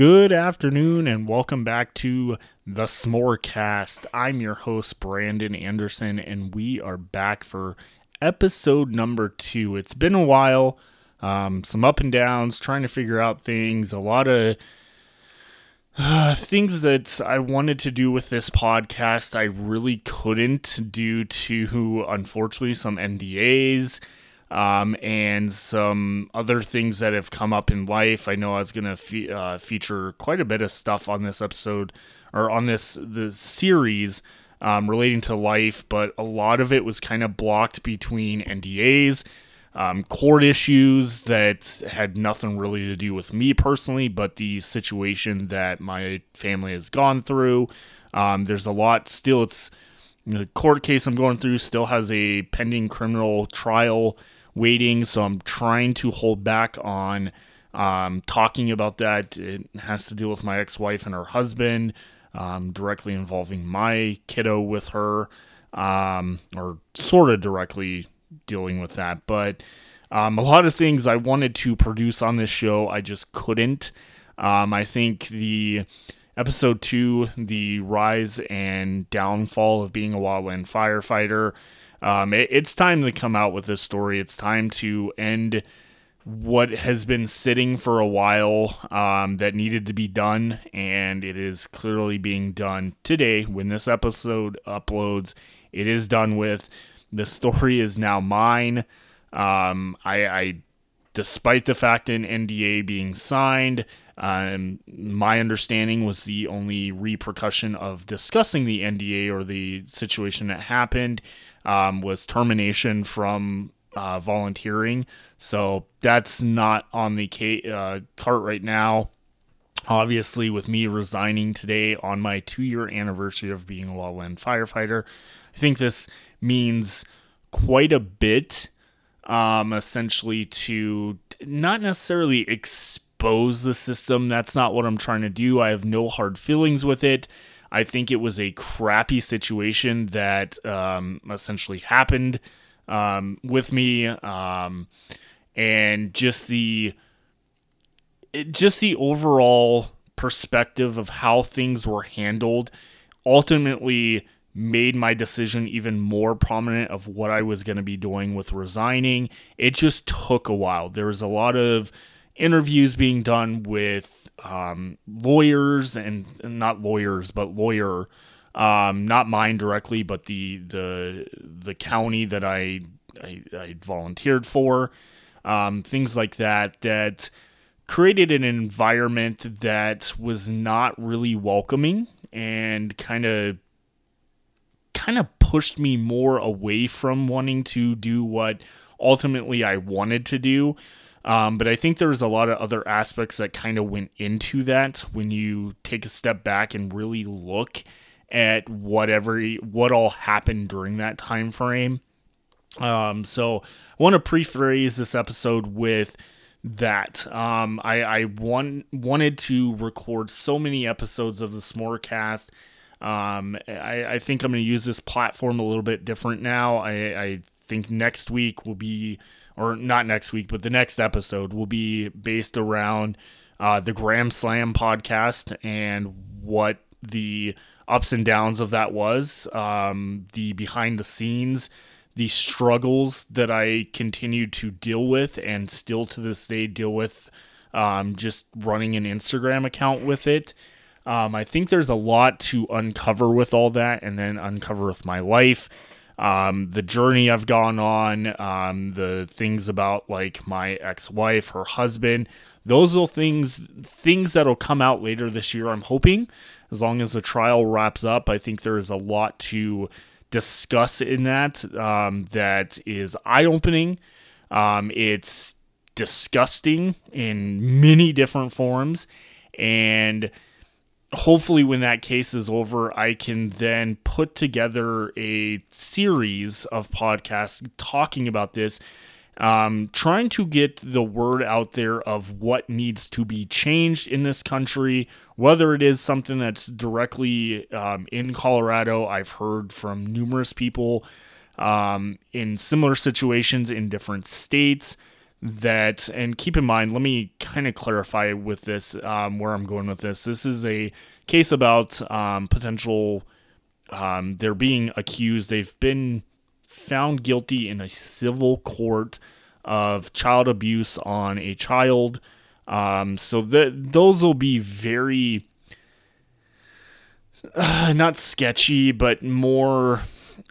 Good afternoon and welcome back to the S'morecast. I'm your host, Brandon Anderson, and we are back for episode number two. It's been a while, um, some up and downs, trying to figure out things, a lot of uh, things that I wanted to do with this podcast, I really couldn't due to, unfortunately, some NDAs um, and some other things that have come up in life. I know I was going to fe- uh, feature quite a bit of stuff on this episode or on this the series um, relating to life, but a lot of it was kind of blocked between NDAs. Um, court issues that had nothing really to do with me personally, but the situation that my family has gone through. Um, there's a lot still. It's the court case I'm going through still has a pending criminal trial waiting, so I'm trying to hold back on um, talking about that. It has to deal with my ex wife and her husband, um, directly involving my kiddo with her, um, or sort of directly dealing with that. But um, a lot of things I wanted to produce on this show, I just couldn't. Um, I think the episode two, the rise and downfall of being a wildland firefighter, um, it, it's time to come out with this story. It's time to end what has been sitting for a while um, that needed to be done, and it is clearly being done today when this episode uploads. It is done with. The story is now mine. Um, I, I, despite the fact an NDA being signed, um, my understanding was the only repercussion of discussing the NDA or the situation that happened um, was termination from uh, volunteering. So that's not on the uh, cart right now. Obviously, with me resigning today on my two year anniversary of being a wildland firefighter, I think this means quite a bit, um, essentially, to not necessarily expose the system. That's not what I'm trying to do. I have no hard feelings with it. I think it was a crappy situation that um, essentially happened um, with me, um, and just the just the overall perspective of how things were handled ultimately made my decision even more prominent of what I was going to be doing with resigning. It just took a while. There was a lot of interviews being done with um, lawyers and, not lawyers, but lawyer, um, not mine directly, but the the the county that I I, I volunteered for, um, things like that that created an environment that was not really welcoming and kind of kind of pushed me more away from wanting to do what ultimately I wanted to do. Um, but I think there's a lot of other aspects that kind of went into that when you take a step back and really look at whatever what all happened during that time frame. Um, so I want to prephrase this episode with that. Um, I, I want, wanted to record so many episodes of the S'morecast. Um, I, I think I'm going to use this platform a little bit different now. I, I think next week will be or not next week, but the next episode will be based around uh, the Grand Slam podcast and what the ups and downs of that was, um, the behind the scenes, the struggles that I continue to deal with and still to this day deal with um, just running an Instagram account with it. Um, I think there's a lot to uncover with all that and then uncover with my life um, the journey I've gone on, um, the things about like my ex-wife, her husband. Those are things things that'll come out later this year. I'm hoping, as long as the trial wraps up. I think there is a lot to discuss in that um, that is eye-opening. Um, it's disgusting in many different forms, and hopefully when that case is over i can then put together a series of podcasts talking about this um, trying to get the word out there of what needs to be changed in this country. Whether it is something that's directly um, in colorado i've heard from numerous people um, in similar situations in different states that, and keep in mind, let me kind of clarify with this um, where I'm going with this. This is a case about um, potential, um, they're being accused, they've been found guilty in a civil court of child abuse on a child. Um, so that those will be very uh, not sketchy, but more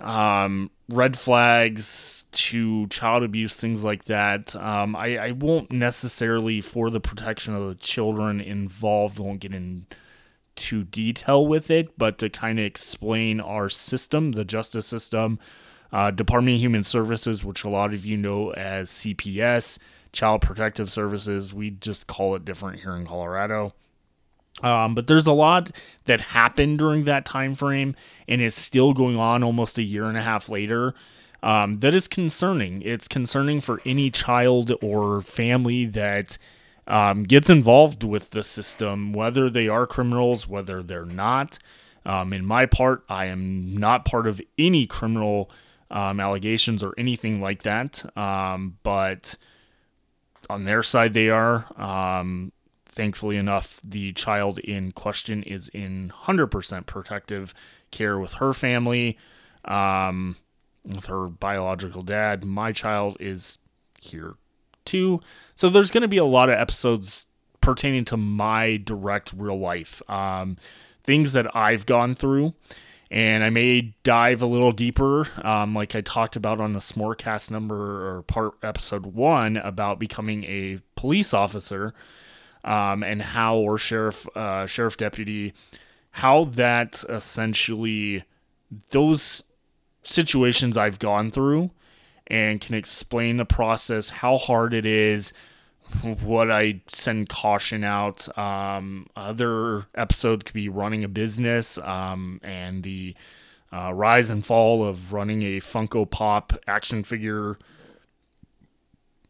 um, red flags to child abuse, things like that. Um, I, I won't necessarily, for the protection of the children involved, won't get into detail with it, but to kind of explain our system, the justice system, uh, Department of Human Services, which a lot of you know as CPS, Child Protective Services. We just call it different here in Colorado. Um, but there's a lot that happened during that time frame and is still going on almost a year and a half later. Um, that is concerning. It's concerning for any child or family that um, gets involved with the system, whether they are criminals, whether they're not. Um, in my part, I am not part of any criminal um, allegations or anything like that. Um, but on their side, they are. Um, thankfully enough, the child in question is in 100% protective care with her family, um, with her biological dad. My child is here too. So there's going to be a lot of episodes pertaining to my direct real life, um, things that I've gone through and I may dive a little deeper, um, like I talked about on the S'morecast number or part episode one about becoming a police officer, um, and how or sheriff uh, sheriff deputy, how that essentially those situations I've gone through, and can explain the process, how hard it is, what I send caution out. Um, other episode could be running a business um, and the uh, rise and fall of running a Funko Pop action figure.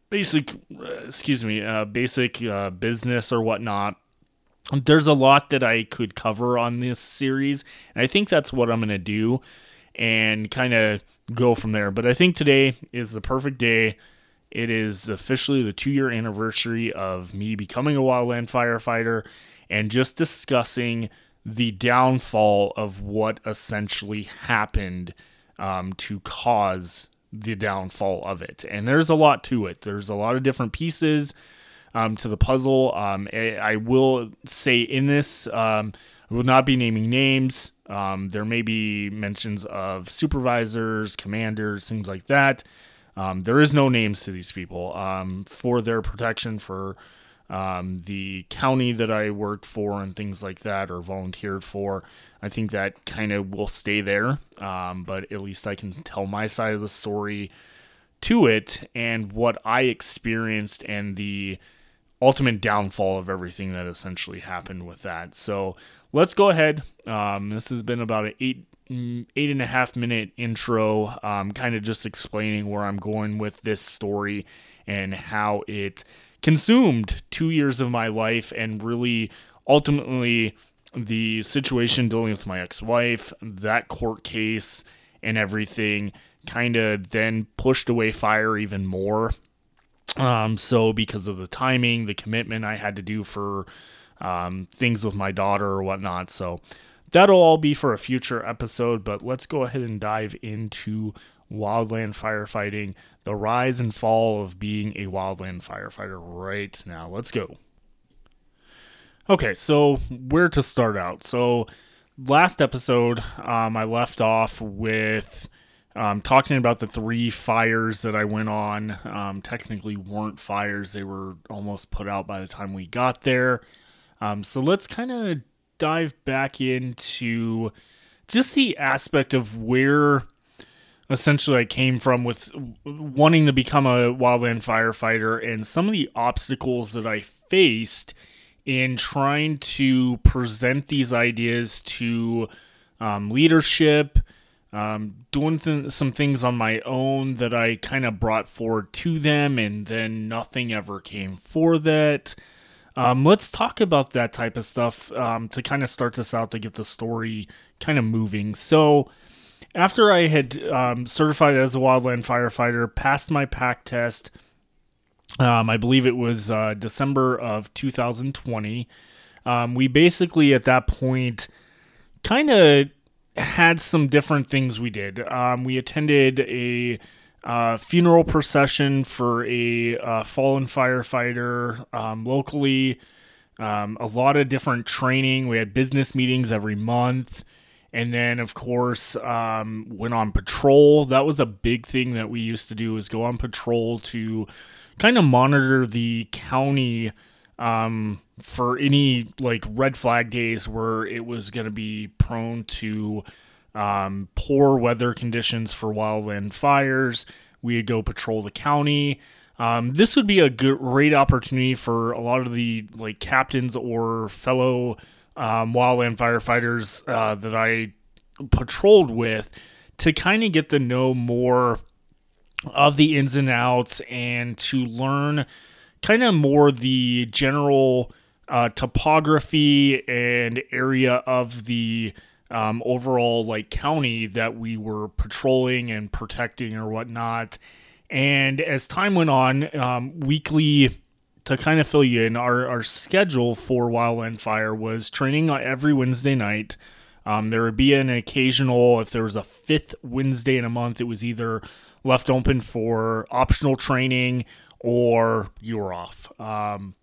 Basic, excuse me, uh, basic uh, business or whatnot. There's a lot that I could cover on this series, and I think that's what I'm to do and kind of go from there. But I think today is the perfect day it is officially the two year anniversary of me becoming a wildland firefighter and just discussing the downfall of what essentially happened um, to cause the downfall of it. And there's a lot to it, there's a lot of different pieces um, to the puzzle. Um, I will say in this, um, I will not be naming names. Um, there may be mentions of supervisors, commanders, things like that. Um, there is no names to these people um, for their protection for um, the county that I worked for and things like that or volunteered for. I think that kind of will stay there, um, but at least I can tell my side of the story to it and what I experienced and the ultimate downfall of everything that essentially happened with that. So let's go ahead. Um, this has been about an eight eight and a half minute intro, um, kind of just explaining where I'm going with this story and how it consumed two years of my life and really ultimately the situation dealing with my ex wife, that court case, and everything kind of then pushed away fire even more. Um, so, because of the timing, the commitment I had to do for um, things with my daughter or whatnot. So, that'll all be for a future episode, but let's go ahead and dive into wildland firefighting, the rise and fall of being a wildland firefighter right now. Let's go. Okay, so where to start out? So, last episode, um, I left off with um, talking about the three fires that I went on. Um, technically, weren't fires, they were almost put out by the time we got there. Um, so, let's kind of dive back into just the aspect of where essentially I came from with wanting to become a wildland firefighter and some of the obstacles that I faced in trying to present these ideas to um, leadership, um, doing th- some things on my own that I kind of brought forward to them, and then nothing ever came for that. Um, let's talk about that type of stuff um, to kind of start this out to get the story kind of moving. So, after I had um, certified as a wildland firefighter, passed my PAC test, Um, I believe it was uh, December of 2020. Um, we basically at that point kind of had some different things we did. Um, we attended a uh, funeral procession for a uh, fallen firefighter um, locally. Um, a lot of different training. We had business meetings every month. And then, of course, um, went on patrol. That was a big thing that we used to do is go on patrol to kind of monitor the county um, for any like red flag days where it was going to be prone to um, poor weather conditions for wildland fires. We would go patrol the county. Um, this would be a great opportunity for a lot of the like captains or fellow um, wildland firefighters uh, that I patrolled with to kind of get to know more of the ins and outs and to learn kind of more the general uh, topography and area of the um, overall like county that we were patrolling and protecting or whatnot. And as time went on, um, weekly to kind of fill you in, our, our schedule for Wildland Fire was training every Wednesday night. Um, there would be an occasional, if there was a fifth Wednesday in a month, it was either left open for optional training or you were off. Um,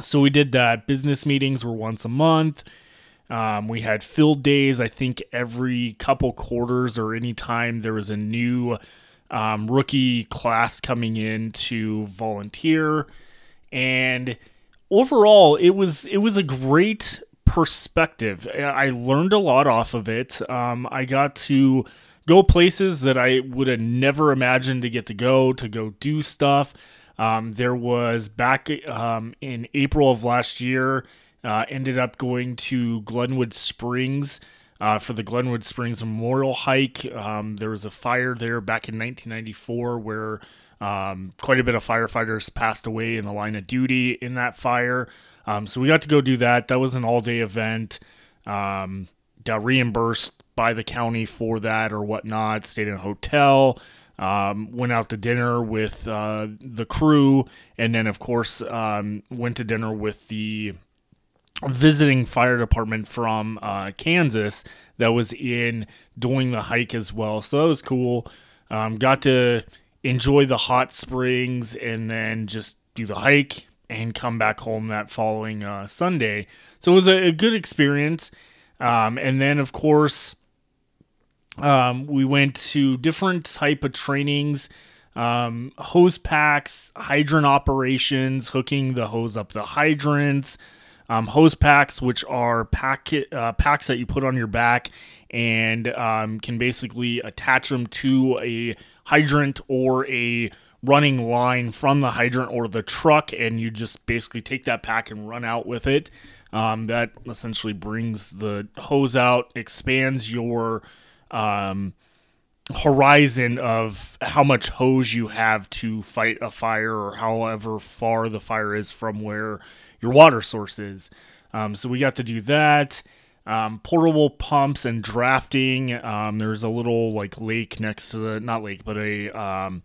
so we did that. Business meetings were once a month. Um, we had field days, I think, every couple quarters or anytime there was a new um, rookie class coming in to volunteer. And overall, it was it was a great perspective. I learned a lot off of it. Um, I got to go places that I would have never imagined to get to go, to go do stuff. Um, there was back um, in April of last year, uh, ended up going to Glenwood Springs uh, for the Glenwood Springs Memorial Hike. Um, there was a fire there back in 1994 where um, quite a bit of firefighters passed away in the line of duty in that fire. Um, so we got to go do that. That was an all day event. Um, got reimbursed by the county for that or whatnot. Stayed in a hotel. Um, went out to dinner with uh, the crew, and then of course um, went to dinner with the visiting fire department from uh, Kansas that was in doing the hike as well. So that was cool. Um, got to enjoy the hot springs and then just do the hike and come back home that following uh, Sunday. So it was a, a good experience. Um, and then, of course, um, we went to different type of trainings, um, hose packs, hydrant operations, hooking the hose up the hydrants, um, hose packs, which are uh, packs that you put on your back and um, can basically attach them to a hydrant or a running line from the hydrant or the truck, and you just basically take that pack and run out with it. Um, that essentially brings the hose out, expands your um, horizon of how much hose you have to fight a fire or however far the fire is from where your water source is. Um, so we got to do that. Um, portable pumps and drafting. Um, there's a little like lake next to the not lake, but a um,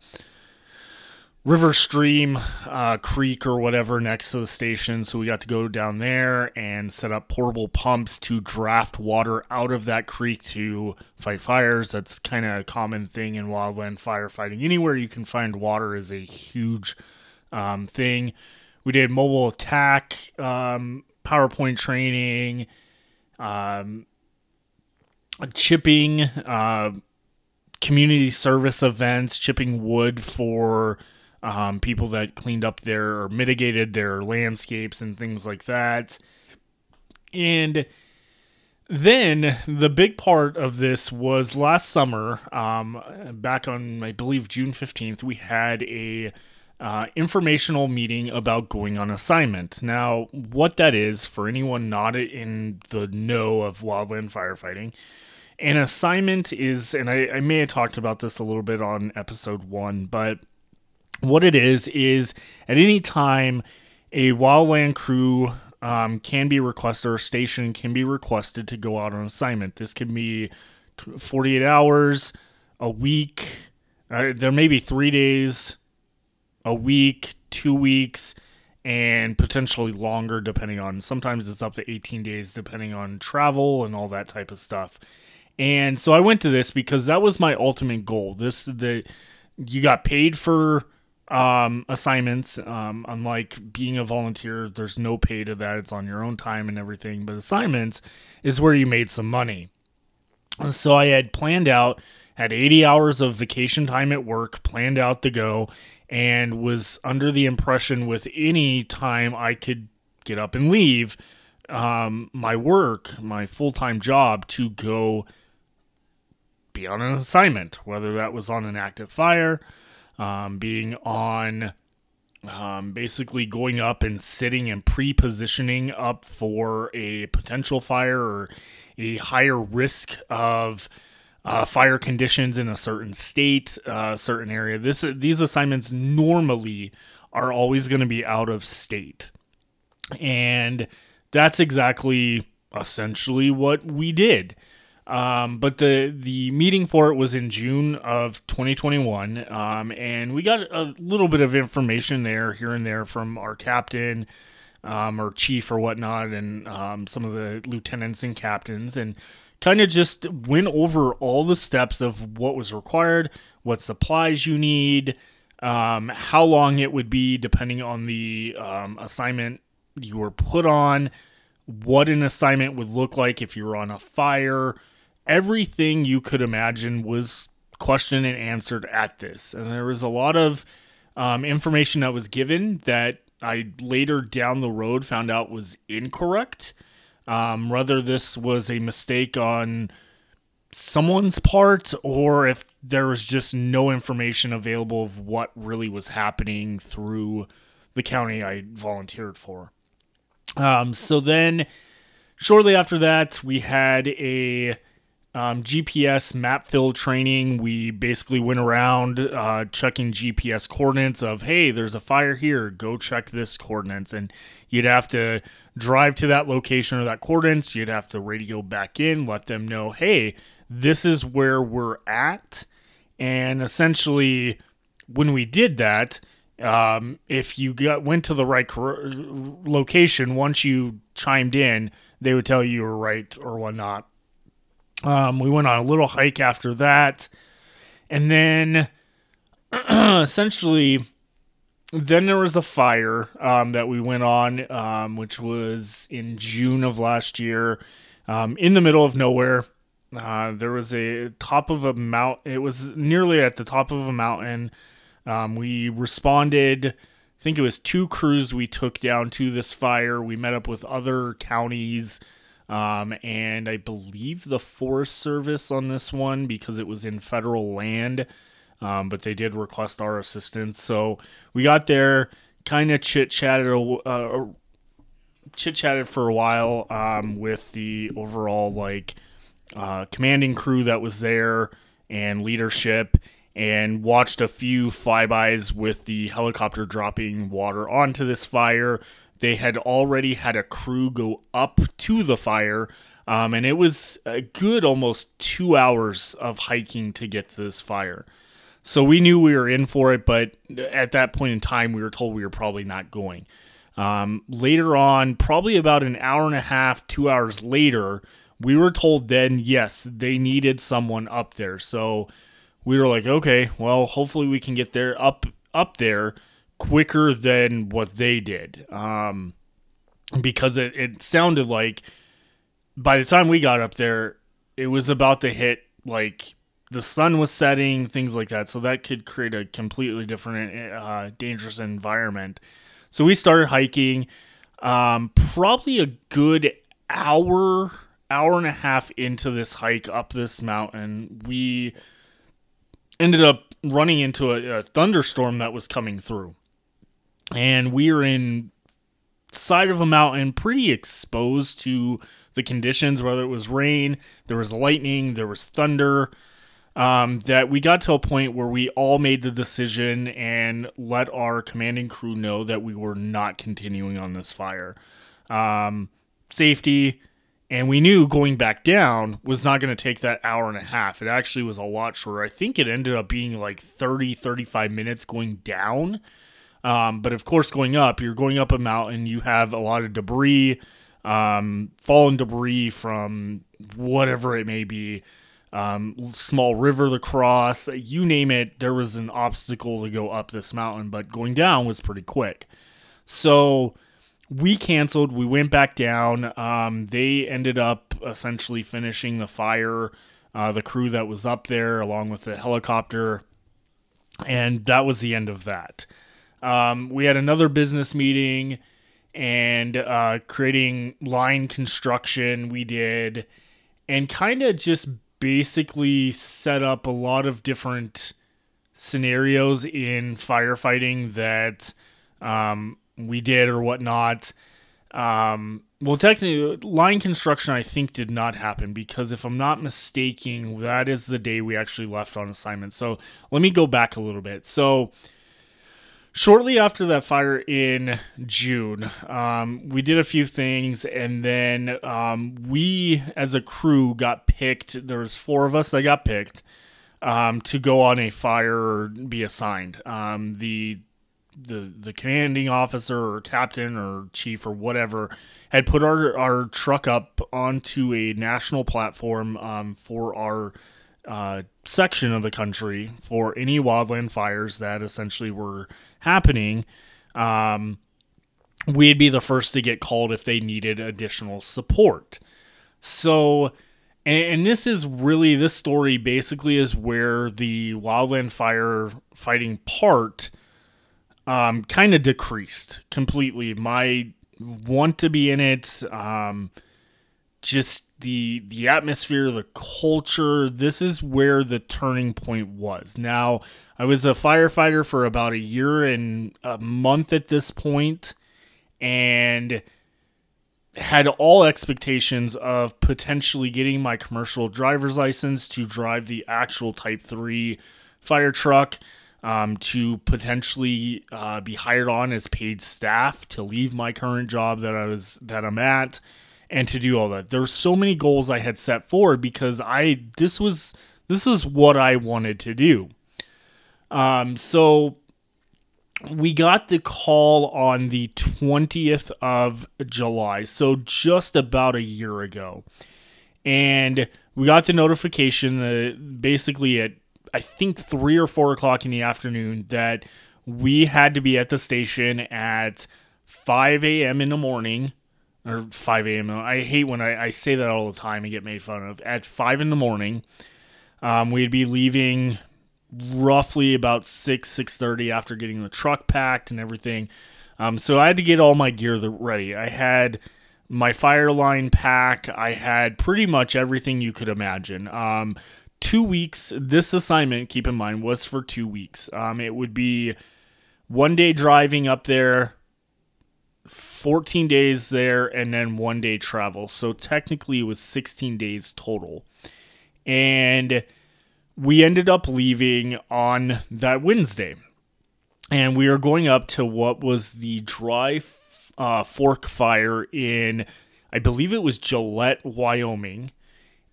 river stream uh, creek or whatever next to the station. So we got to go down there and set up portable pumps to draft water out of that creek to fight fires. That's kind of a common thing in wildland firefighting. Anywhere you can find water is a huge um, thing. We did mobile attack um, powerpoint training um, chipping uh, community service events chipping wood for um, people that cleaned up their or mitigated their landscapes and things like that. And then the big part of this was last summer, um, back on I believe June fifteenth, we had a uh, informational meeting about going on assignment. Now, what that is for anyone not in the know of wildland firefighting, an assignment is, and I, I may have talked about this a little bit on episode one, but what it is is at any time a wildland crew um, can be requested or station can be requested to go out on assignment. This can be 48 hours, a week. Uh, there may be three days, a week, two weeks, and potentially longer, depending on sometimes it's up to 18 days, depending on travel and all that type of stuff. And so I went to this because that was my ultimate goal. This the you got paid for um, assignments. Um, unlike being a volunteer, there's no pay to that. It's on your own time and everything. But assignments is where you made some money. And so I had planned out, had 80 hours of vacation time at work, planned out to go, and was under the impression with any time I could get up and leave um, my work, my full time job, to go be on an assignment, whether that was on an active fire um, being on um, basically going up and sitting and pre positioning up for a potential fire or a higher risk of uh, fire conditions in a certain state, uh, certain area. This these assignments normally are always going to be out of state, and that's exactly essentially what we did. Um, but the the meeting for it was in June of 2021, um, and we got a little bit of information there, here and there, from our captain um, or chief or whatnot, and um, some of the lieutenants and captains, and kind of just went over all the steps of what was required, what supplies you need, um, how long it would be depending on the um, assignment you were put on, what an assignment would look like if you were on a fire everything you could imagine was questioned and answered at this. And there was a lot of um, information that was given that I later down the road found out was incorrect. Um, whether this was a mistake on someone's part or if there was just no information available of what really was happening through the county I volunteered for. Um, so then, shortly after that, we had a um, GPS map fill training. We basically went around uh, checking GPS coordinates of, hey, there's a fire here, go check this coordinates. And you'd have to drive to that location or that coordinates. You'd have to radio back in, let them know, hey, this is where we're at. And essentially, when we did that, um, if you got went to the right cor- location, once you chimed in, they would tell you you were right or whatnot. Um, we went on a little hike after that. And then essentially, then there was a fire um, that we went on, um, which was in June of last year, um, in the middle of nowhere. Uh, there was a top of a mount. It was nearly at the top of a mountain. Um, we responded. I think it was two crews we took down to this fire. We met up with other counties um, and I believe the Forest Service on this one because it was in federal land, um, but they did request our assistance. So we got there, kind of chit chatted, uh, chit chatted for a while um, with the overall like uh, commanding crew that was there and leadership. And watched a few flybys with the helicopter dropping water onto this fire they had already had a crew go up to the fire, um, and it was a good almost two hours of hiking to get to this fire. So we knew we were in for it, but at that point in time, we were told we were probably not going. Um, later on, probably about an hour and a half, two hours later, we were told then, yes, they needed someone up there. So we were like, okay, well, hopefully we can get there up up there quicker than what they did. Um, because it, it sounded like by the time we got up there, it was about to hit like the sun was setting, things like that. So that could create a completely different, uh, dangerous environment. So we started hiking. Um, probably a good hour, hour and a half into this hike up this mountain, we ended up running into a, a thunderstorm that was coming through and we are in side of a mountain pretty exposed to the conditions whether it was rain there was lightning there was thunder um, that we got to a point where we all made the decision and let our commanding crew know that we were not continuing on this fire. Um, safety and we knew going back down was not going to take that hour and a half. It actually was a lot shorter. I think it ended up being like 30 35 minutes going down. Um, but of course, going up, you're going up a mountain, you have a lot of debris, um, fallen debris from whatever it may be, um, small river to cross, you name it, there was an obstacle to go up this mountain, but going down was pretty quick. So we canceled, we went back down. Um, they ended up essentially finishing the fire, uh, the crew that was up there, along with the helicopter. And that was the end of that. Um, we had another business meeting and uh, creating line construction we did and kind of just basically set up a lot of different scenarios in firefighting that um, we did or whatnot. Um, well, technically, line construction I think did not happen because if I'm not mistaken, that is the day we actually left on assignment. So let me go back a little bit. So shortly after that fire in June, um, we did a few things, and then um, we, as a crew, got picked. There was four of us that got picked um, to go on a fire or be assigned. Um, the the the commanding officer or captain or chief or whatever had put our our truck up onto a national platform um, for our uh, section of the country for any wildland fires that essentially were happening, um, we'd be the first to get called if they needed additional support. So, and, and this is really this story basically is where the wildland fire fighting part um, kind of decreased completely. My want to be in it. Um, just the the atmosphere, the culture. This is where the turning point was. Now, I was a firefighter for about a year and a month at this point, and had all expectations of potentially getting my commercial driver's license to drive the actual Type Three fire truck. Um, to potentially uh, be hired on as paid staff to leave my current job that I was that I'm at and to do all that. There's so many goals I had set forward because I this was this is what I wanted to do. Um, so we got the call on the 20th of July, so just about a year ago. And we got the notification that basically at I think three or four o'clock in the afternoon that we had to be at the station at 5 a.m. in the morning or 5 a.m. I hate when I, I say that all the time and get made fun of. At 5 in the morning, um, we'd be leaving roughly about 6, 6.30 after getting the truck packed and everything. Um, so I had to get all my gear ready. I had my fire line pack. I had pretty much everything you could imagine. Um, two weeks, this assignment, keep in mind, was for two weeks. Um, it would be one day driving up there, 14 days there and then one day travel. So technically it was 16 days total. And we ended up leaving on that Wednesday. And we are going up to what was the dry uh, fork fire in, I believe it was Gillette, Wyoming.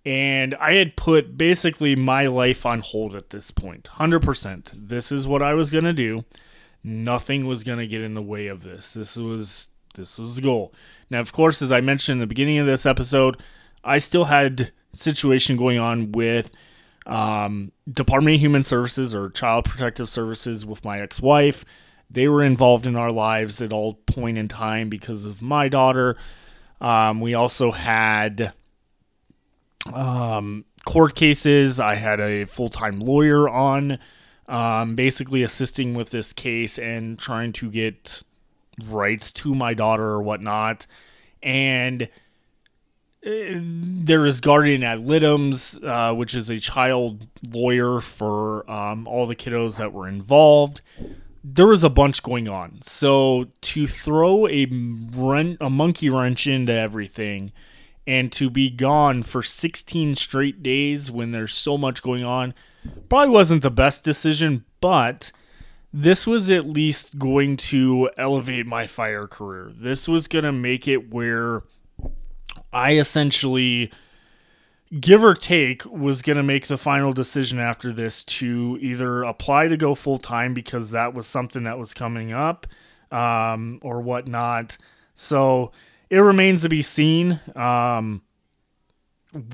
And I had put basically my life on hold at this point 100%. This is what I was going to do. Nothing was going to get in the way of this. This was this was the goal. Now, of course, as I mentioned in the beginning of this episode, I still had situation going on with um, Department of Human Services or Child Protective Services with my ex-wife. They were involved in our lives at all point in time because of my daughter. Um, we also had um, court cases. I had a full-time lawyer on, um, basically assisting with this case and trying to get rights to my daughter or whatnot. And uh, there is guardian ad litems, uh, which is a child lawyer for um, all the kiddos that were involved. There was a bunch going on. So to throw a run, a monkey wrench into everything, and to be gone for 16 straight days when there's so much going on, probably wasn't the best decision. But this was at least going to elevate my fire career. This was going to make it where I essentially give or take, was going to make the final decision after this to either apply to go full time because that was something that was coming up um, or whatnot. So it remains to be seen um,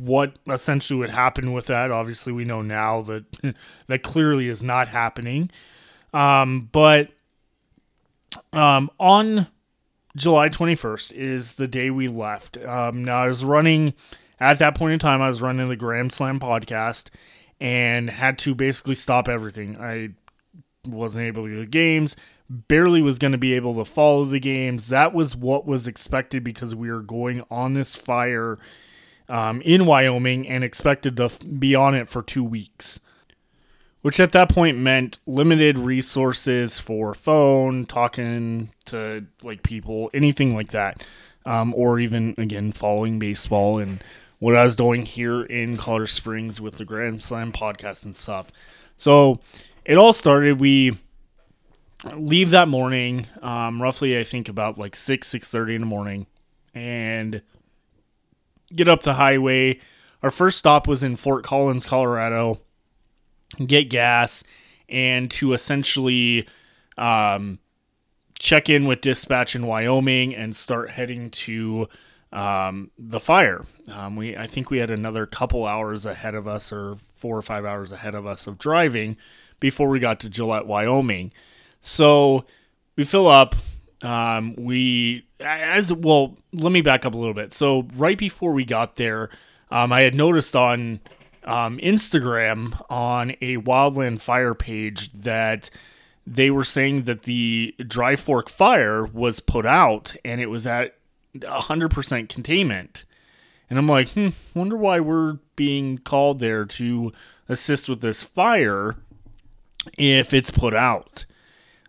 what essentially would happen with that. Obviously, we know now that that clearly is not happening. Um, but um, on July 21st is the day we left. Um, now, I was running at that point in time, I was running the Grand Slam podcast and had to basically stop everything. I wasn't able to do the games, barely was going to be able to follow the games. That was what was expected because we were going on this fire um, in Wyoming and expected to be on it for two weeks. Which at that point meant limited resources for phone, talking to like people, anything like that, um, or even again following baseball and what I was doing here in Colorado Springs with the Grand Slam podcast and stuff. So it all started. We leave that morning, um, roughly I think about like six six thirty in the morning, and get up the highway. Our first stop was in Fort Collins, Colorado. Get gas and to essentially um, check in with dispatch in Wyoming and start heading to um, the fire. Um, we I think we had another couple hours ahead of us, or four or five hours ahead of us of driving before we got to Gillette, Wyoming. So we fill up. Um, we as well. Let me back up a little bit. So right before we got there, um, I had noticed on um, Instagram on a Wildland Fire page that they were saying that the Dry Fork fire was put out and it was at 100% containment. And I'm like, hmm, wonder why we're being called there to assist with this fire if it's put out.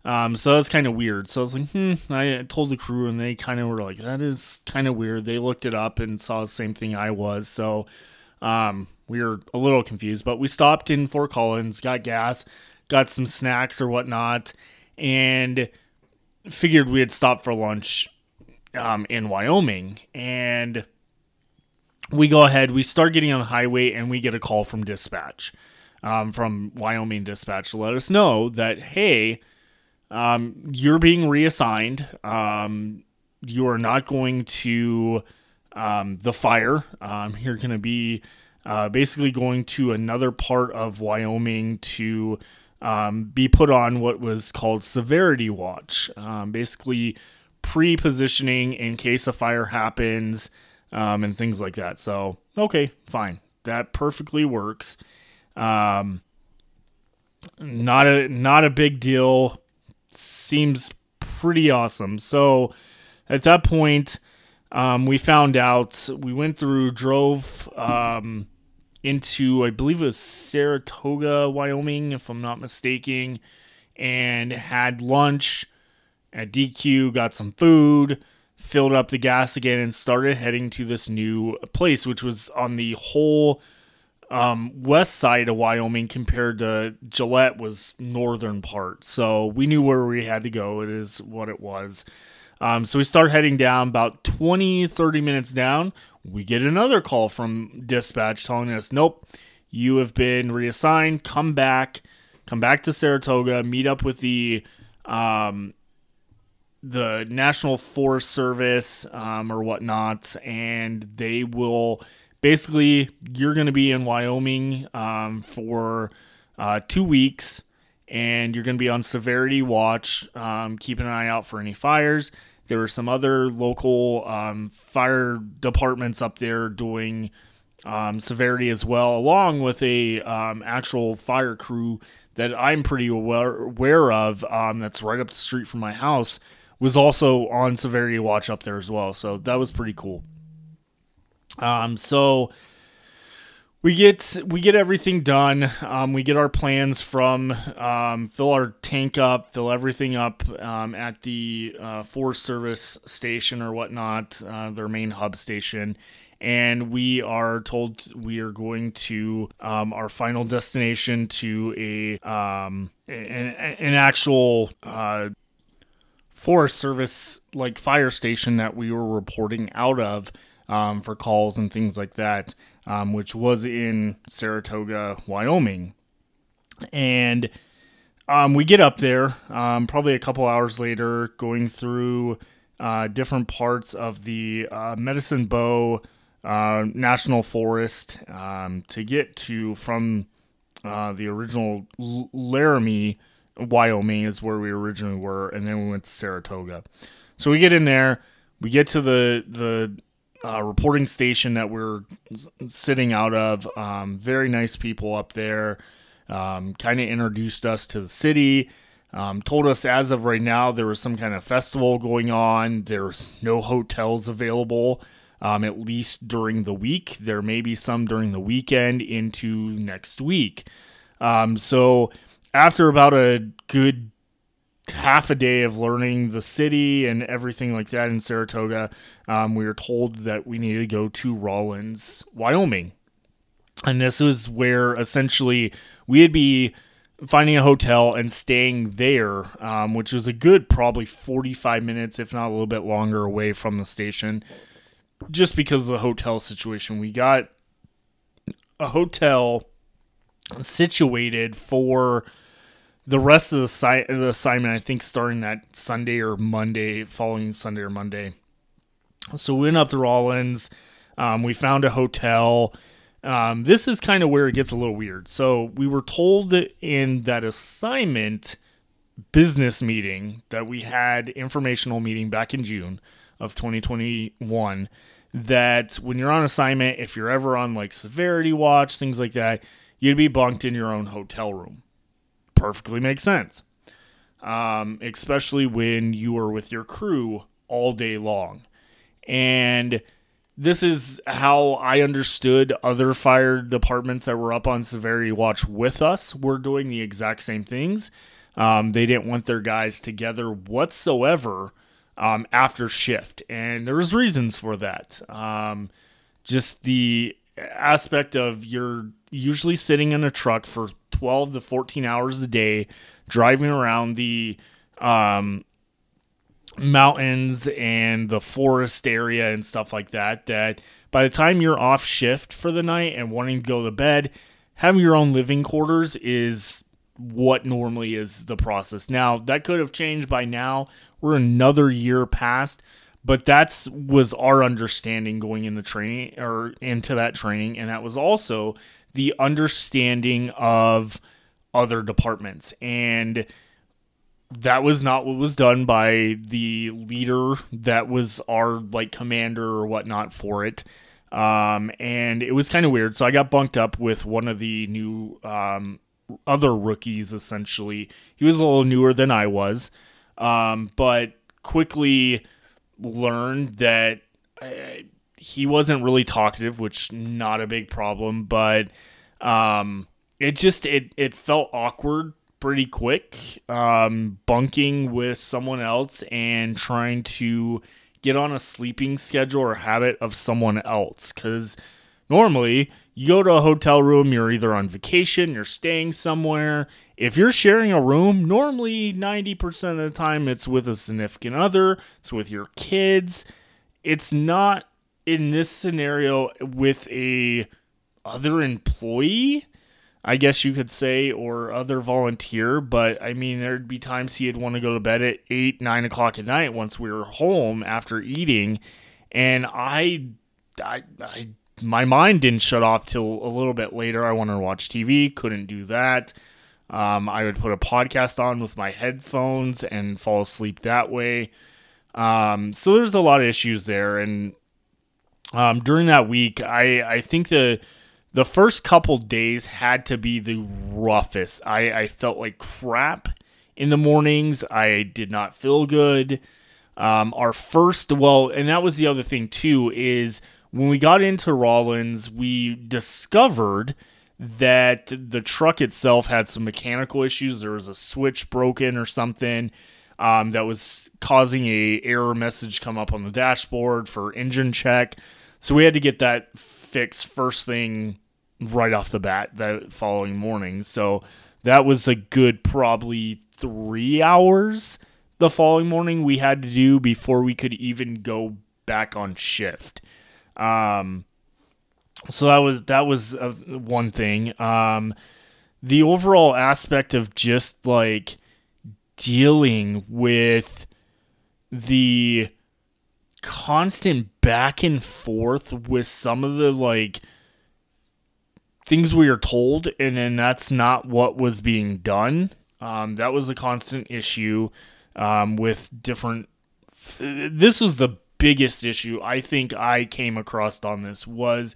Um, so that's kind of weird. So I was like, hmm, I told the crew and they kind of were like, that is kind of weird. They looked it up and saw the same thing I was. So um, we were a little confused, but we stopped in Fort Collins, got gas, got some snacks or whatnot, and figured we had stopped for lunch um, in Wyoming. And we go ahead, we start getting on the highway, and we get a call from dispatch, um, from Wyoming dispatch to let us know that, hey, um, you're being reassigned. Um, you are not going to um, the fire. Um, you're going to be uh, basically going to another part of Wyoming to um, be put on what was called severity watch. Um, basically, pre positioning in case a fire happens um, and things like that. So, okay, fine. That perfectly works. Um, not a not a big deal. Seems pretty awesome. So at that point, um, we found out. We went through, drove um, into I believe it was Saratoga, Wyoming, if I'm not mistaken, and had lunch at DQ, got some food, filled up the gas again, and started heading to this new place, which was on the whole um, west side of Wyoming compared to Gillette was northern part. So we knew where we had to go. It is what it was. Um, so we start heading down about 20, 30 minutes down. We get another call from dispatch telling us, nope, you have been reassigned. Come back. Come back to Saratoga. Meet up with the um, the National Forest Service um, or whatnot, and they will basically you're going to be in Wyoming um, for uh, two weeks, and you're going to be on severity watch. Um, keep an eye out for any fires. There were some other local um, fire departments up there doing um, severity as well, along with a um, actual fire crew that I'm pretty aware, aware of. that's right up the street from my house was also on severity watch up there as well. So that was pretty cool. Um, so we get we get everything done. Um, we get our plans from um, fill our tank up, fill everything up um, at the uh, Forest Service station or whatnot, uh, their main hub station, and we are told we are going to um, our final destination to a um, an, an actual uh, Forest Service like fire station that we were reporting out of um, for calls and things like that, um, which was in Saratoga, Wyoming. And um, we get up there um, probably a couple hours later, going through uh, different parts of the uh, Medicine Bow uh, National Forest um, to get to from uh, the original L- Laramie, Wyoming, is where we originally were, and then we went to Saratoga. So we get in there, we get to the the uh, reporting station that we're sitting out of. Um, very nice people up there. Um, kind of introduced us to the city. Um, told us as of right now there was some kind of festival going on. There's no hotels available, um, at least during the week. There may be some during the weekend into next week. Um, so after about a good half a day of learning the city and everything like that in Saratoga, um, we were told that we needed to go to Rawlins, Wyoming. And this was where essentially we'd be finding a hotel and staying there, um, which was a good probably 45 minutes, if not a little bit longer, away from the station, just because of the hotel situation. We got a hotel situated for the rest of the, the assignment, I think, starting that Sunday or Monday, following Sunday or Monday. So we went up to Rawlins. Um, we found a hotel. Um, this is kind of where it gets a little weird. So we were told in that assignment business meeting that we had informational meeting back in June of 2021 that when you're on assignment, if you're ever on like severity watch, things like that, you'd be bunked in your own hotel room perfectly makes sense. Um, especially when you are with your crew all day long. And this is how I understood other fire departments that were up on severity watch with us were doing the exact same things. Um, they didn't want their guys together whatsoever um, after shift, and there was reasons for that. Um, just the aspect of you're usually sitting in a truck for 12 to 14 hours a day driving around the um, mountains and the forest area and stuff like that that by the time you're off shift for the night and wanting to go to bed having your own living quarters is what normally is the process. Now that could have changed by now. We're another year past but that's was our understanding going in the training or into that training and that was also the understanding of other departments. And that was not what was done by the leader that was our like commander or whatnot for it. Um, and it was kind of weird. So I got bunked up with one of the new um, other rookies, essentially. He was a little newer than I was, um, but quickly learned that uh, he wasn't really talkative, which not a big problem, but um, it just it it felt awkward pretty quick. Um, bunking with someone else and trying to get on a sleeping schedule or habit of someone else because normally you go to a hotel room, you're either on vacation, you're staying somewhere. If you're sharing a room, normally 90% of the time it's with a significant other, it's with your kids. It's not in this scenario with a other employee, I guess you could say, or other volunteer. But I mean, there'd be times he'd want to go to bed at eight, nine o'clock at night once we were home after eating, and I, I, I my mind didn't shut off till a little bit later. I wanted to watch TV, couldn't do that. Um, I would put a podcast on with my headphones and fall asleep that way. Um, so there's a lot of issues there, and um, during that week, I I think the the first couple days had to be the roughest. I, I felt like crap in the mornings. I did not feel good. Um, our first, well, and that was the other thing too, is when we got into Rawlins, we discovered that the truck itself had some mechanical issues. There was a switch broken or something um, that was causing a error message come up on the dashboard for engine check. So we had to get that fixed first thing right off the bat that following morning. So that was a good probably three hours the following morning we had to do before we could even go back on shift. Um, so that was that was uh, one thing. Um, the overall aspect of just like dealing with the constant back and forth with some of the like things we are told and then that's not what was being done um, that was a constant issue um, with different this was the biggest issue i think i came across on this was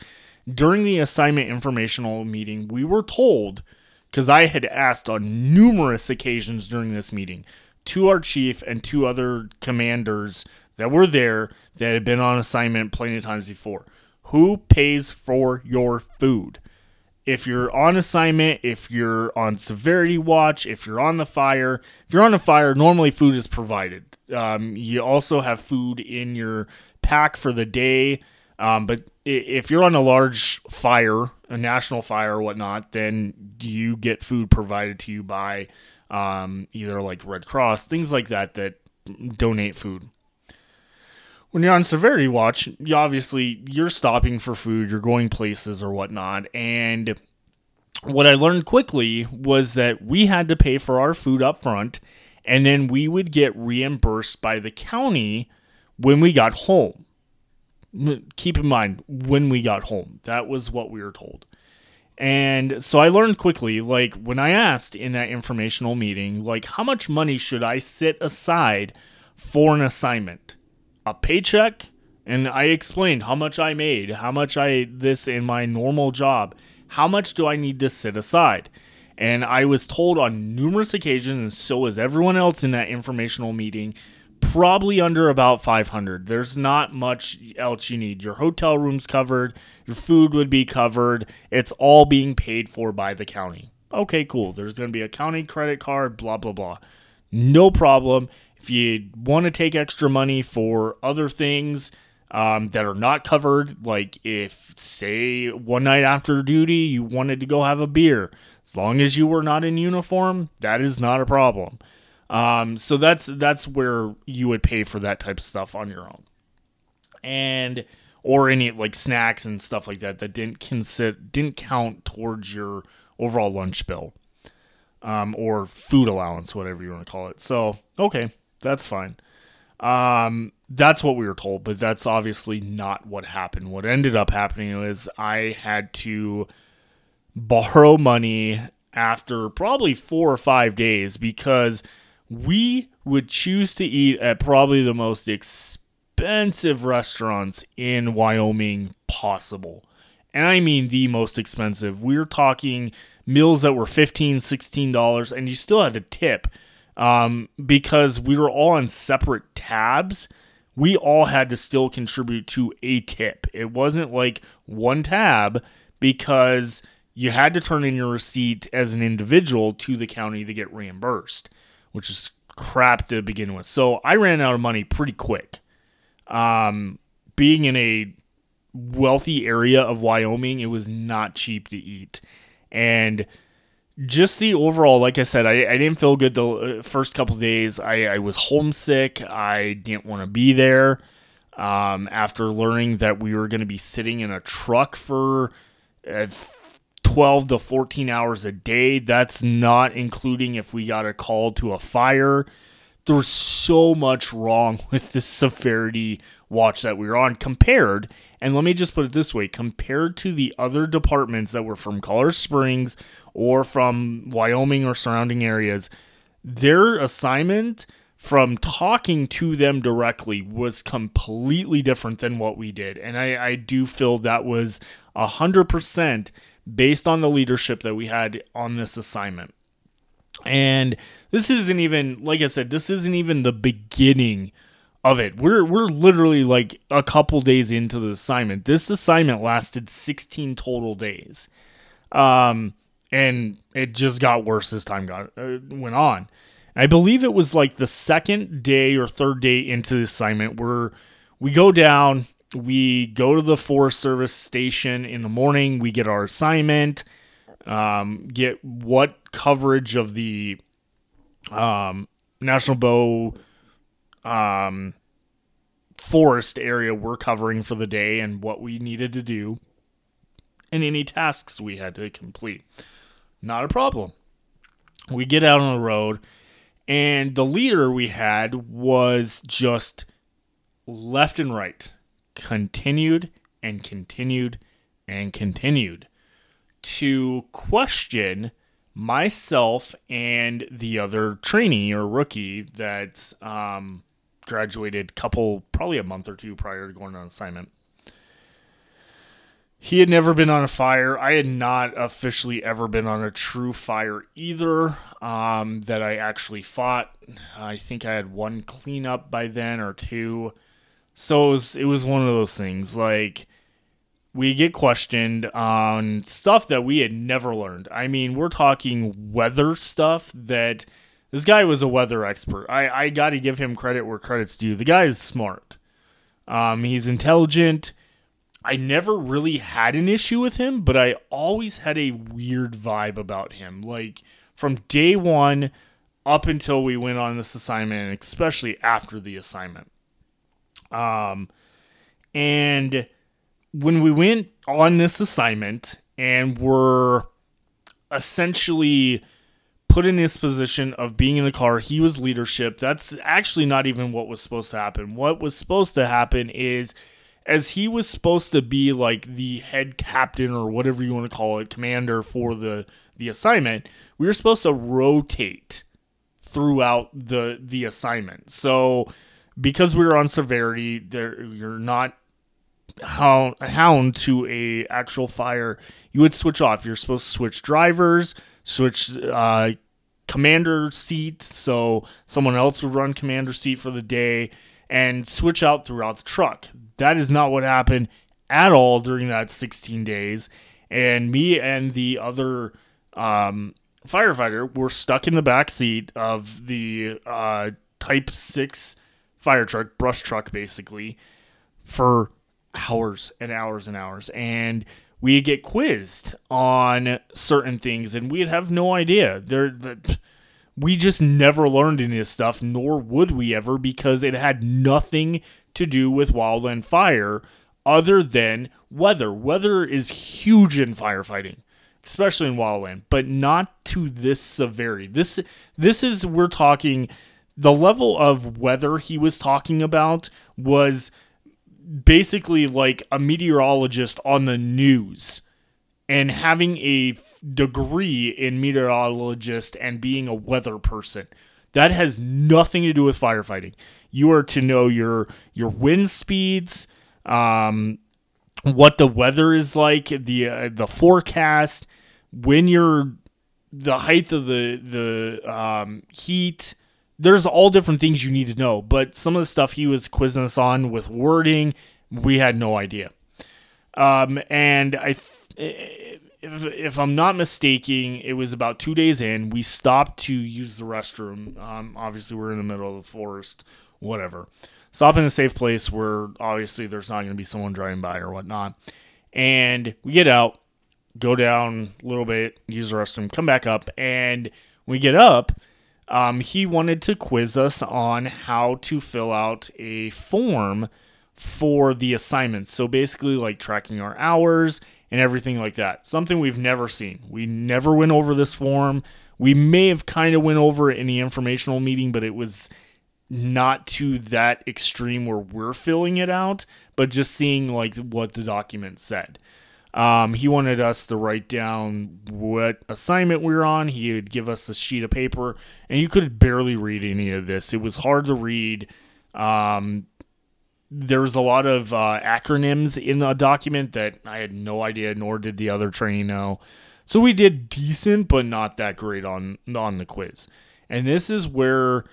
during the assignment informational meeting we were told because i had asked on numerous occasions during this meeting to our chief and two other commanders that were there that had been on assignment plenty of times before. Who pays for your food? If you're on assignment, if you're on severity watch, if you're on the fire, if you're on the fire, normally food is provided. Um, you also have food in your pack for the day. Um, but if you're on a large fire, a national fire or whatnot, then you get food provided to you by um, either like Red Cross, things like that that donate food when you're on severity watch, you obviously you're stopping for food, you're going places or whatnot, and what I learned quickly was that we had to pay for our food up front, and then we would get reimbursed by the county when we got home. Keep in mind when we got home. That was what we were told. And so I learned quickly, like when I asked in that informational meeting, like how much money should I set aside for an assignment? a paycheck and I explained how much I made, how much I this in my normal job, how much do I need to sit aside? And I was told on numerous occasions, and so was everyone else in that informational meeting, probably under about 500. There's not much else you need. Your hotel room's covered, your food would be covered. It's all being paid for by the county. Okay, cool. There's going to be a county credit card, blah, blah, blah. No problem. If you want to take extra money for other things um, that are not covered, like if, say, one night after duty you wanted to go have a beer, as long as you were not in uniform, that is not a problem. Um, so that's that's where you would pay for that type of stuff on your own, and or any like snacks and stuff like that that didn't consider didn't count towards your overall lunch bill, um, or food allowance, whatever you want to call it. So okay, that's fine. Um, that's what we were told, but that's obviously not what happened. What ended up happening was I had to borrow money after probably four or five days because we would choose to eat at probably the most expensive restaurants in Wyoming possible. And I mean the most expensive. We we're talking meals that were $15, $16, and you still had to tip um, because we were all on separate tabs. We all had to still contribute to a tip. It wasn't like one tab because you had to turn in your receipt as an individual to the county to get reimbursed, which is crap to begin with. So I ran out of money pretty quick. Um, being in a wealthy area of Wyoming, it was not cheap to eat. And just the overall, like I said, I, I didn't feel good the uh, first couple days. I, I was homesick. I didn't want to be there. Um, after learning that we were going to be sitting in a truck for uh, 12 to 14 hours a day, that's not including if we got a call to a fire. There's so much wrong with the severity watch that we were on compared. And let me just put it this way compared to the other departments that were from Colorado Springs or from Wyoming or surrounding areas, their assignment from talking to them directly was completely different than what we did. And I, I do feel that was 100% based on the leadership that we had on this assignment. And this isn't even, like I said, this isn't even the beginning of it. We're we're literally like a couple days into the assignment. This assignment lasted 16 total days. Um and it just got worse as time got uh, went on. I believe it was like the second day or third day into the assignment where we go down, we go to the Forest Service station in the morning, we get our assignment, um, get what coverage of the um, National Bow um, forest area we're covering for the day and what we needed to do and any tasks we had to complete. Not a problem. We get out on the road, and the leader we had was just left and right, continued and continued and continued to question myself and the other trainee or rookie that um, graduated couple probably a month or two prior to going on assignment he had never been on a fire. I had not officially ever been on a true fire either um, that I actually fought. I think I had one cleanup by then or two. So it was, it was one of those things. Like, we get questioned on stuff that we had never learned. I mean, we're talking weather stuff that this guy was a weather expert. I, I got to give him credit where credit's due. The guy is smart. Um, he's intelligent I never really had an issue with him, but I always had a weird vibe about him. Like from day one up until we went on this assignment, and especially after the assignment. Um, and when we went on this assignment and were essentially put in this position of being in the car, he was leadership. That's actually not even what was supposed to happen. What was supposed to happen is as he was supposed to be like the head captain or whatever you want to call it, commander for the the assignment, we were supposed to rotate throughout the the assignment. So because we were on severity, there you're not hound, hound to a actual fire. You would switch off. You're supposed to switch drivers, switch uh, commander seat, so someone else would run commander seat for the day and switch out throughout the truck. That is not what happened at all during that 16 days. And me and the other um, firefighter were stuck in the back seat of the uh, Type 6 fire truck, brush truck, basically, for hours and hours and hours. And we get quizzed on certain things, and we'd have no idea. There, the, we just never learned any of this stuff, nor would we ever, because it had nothing to do with wildland fire other than weather. Weather is huge in firefighting, especially in wildland, but not to this severity. This this is we're talking the level of weather he was talking about was basically like a meteorologist on the news and having a degree in meteorologist and being a weather person. That has nothing to do with firefighting. You are to know your your wind speeds, um, what the weather is like, the uh, the forecast, when you're the height of the the um, heat. There's all different things you need to know, but some of the stuff he was quizzing us on with wording, we had no idea. Um, and I if, if I'm not mistaken, it was about two days in. We stopped to use the restroom. Um, obviously, we're in the middle of the forest, whatever. Stop in a safe place where obviously there's not going to be someone driving by or whatnot. And we get out, go down a little bit, use the restroom, come back up, and we get up. Um, he wanted to quiz us on how to fill out a form for the assignments. So basically, like tracking our hours and everything like that. Something we've never seen. We never went over this form. We may have kind of went over it in the informational meeting, but it was not to that extreme where we're filling it out, but just seeing like what the document said. Um, he wanted us to write down what assignment we were on. He would give us a sheet of paper, and you could barely read any of this. It was hard to read. Um, there's a lot of uh, acronyms in the document that I had no idea, nor did the other trainee know. So we did decent, but not that great on on the quiz. And this is where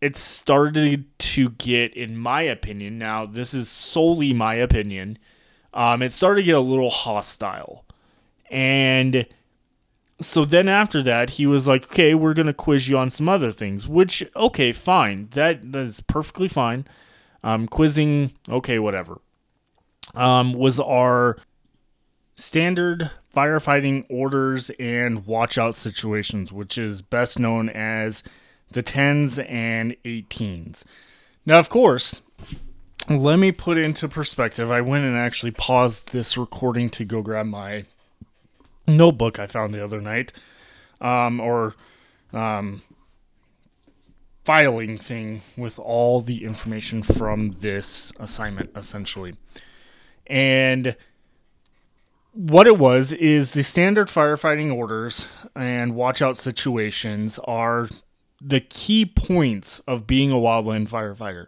it started to get, in my opinion. Now, this is solely my opinion. Um, it started to get a little hostile, and so then after that, he was like, "Okay, we're gonna quiz you on some other things." Which, okay, fine. That that is perfectly fine. Um, quizzing, okay, whatever. Um, was our standard firefighting orders and watch out situations, which is best known as the 10s and 18s. Now, of course, let me put into perspective. I went and actually paused this recording to go grab my notebook I found the other night, um, or um, filing thing with all the information from this assignment, essentially. And what it was is the standard firefighting orders and watch out situations are the key points of being a wildland firefighter.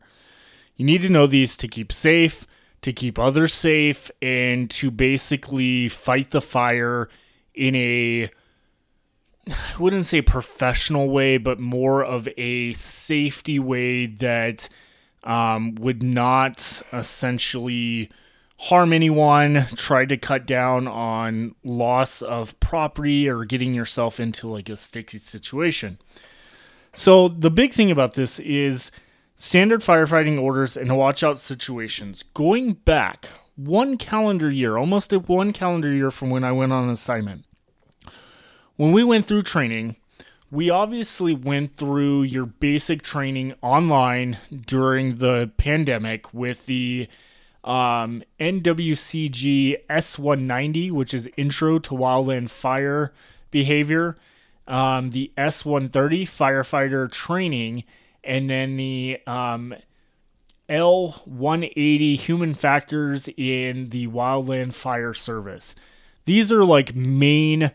You need to know these to keep safe, to keep others safe, and to basically fight the fire in a I wouldn't say professional way, but more of a safety way that um, would not essentially harm anyone, try to cut down on loss of property or getting yourself into like a sticky situation. So, the big thing about this is standard firefighting orders and watch out situations. Going back one calendar year, almost one calendar year from when I went on assignment, when we went through training, we obviously went through your basic training online during the pandemic with the um, NWCG S190, which is Intro to Wildland Fire Behavior, um, the S130 Firefighter Training, and then the um, L180 Human Factors in the Wildland Fire Service. These are like main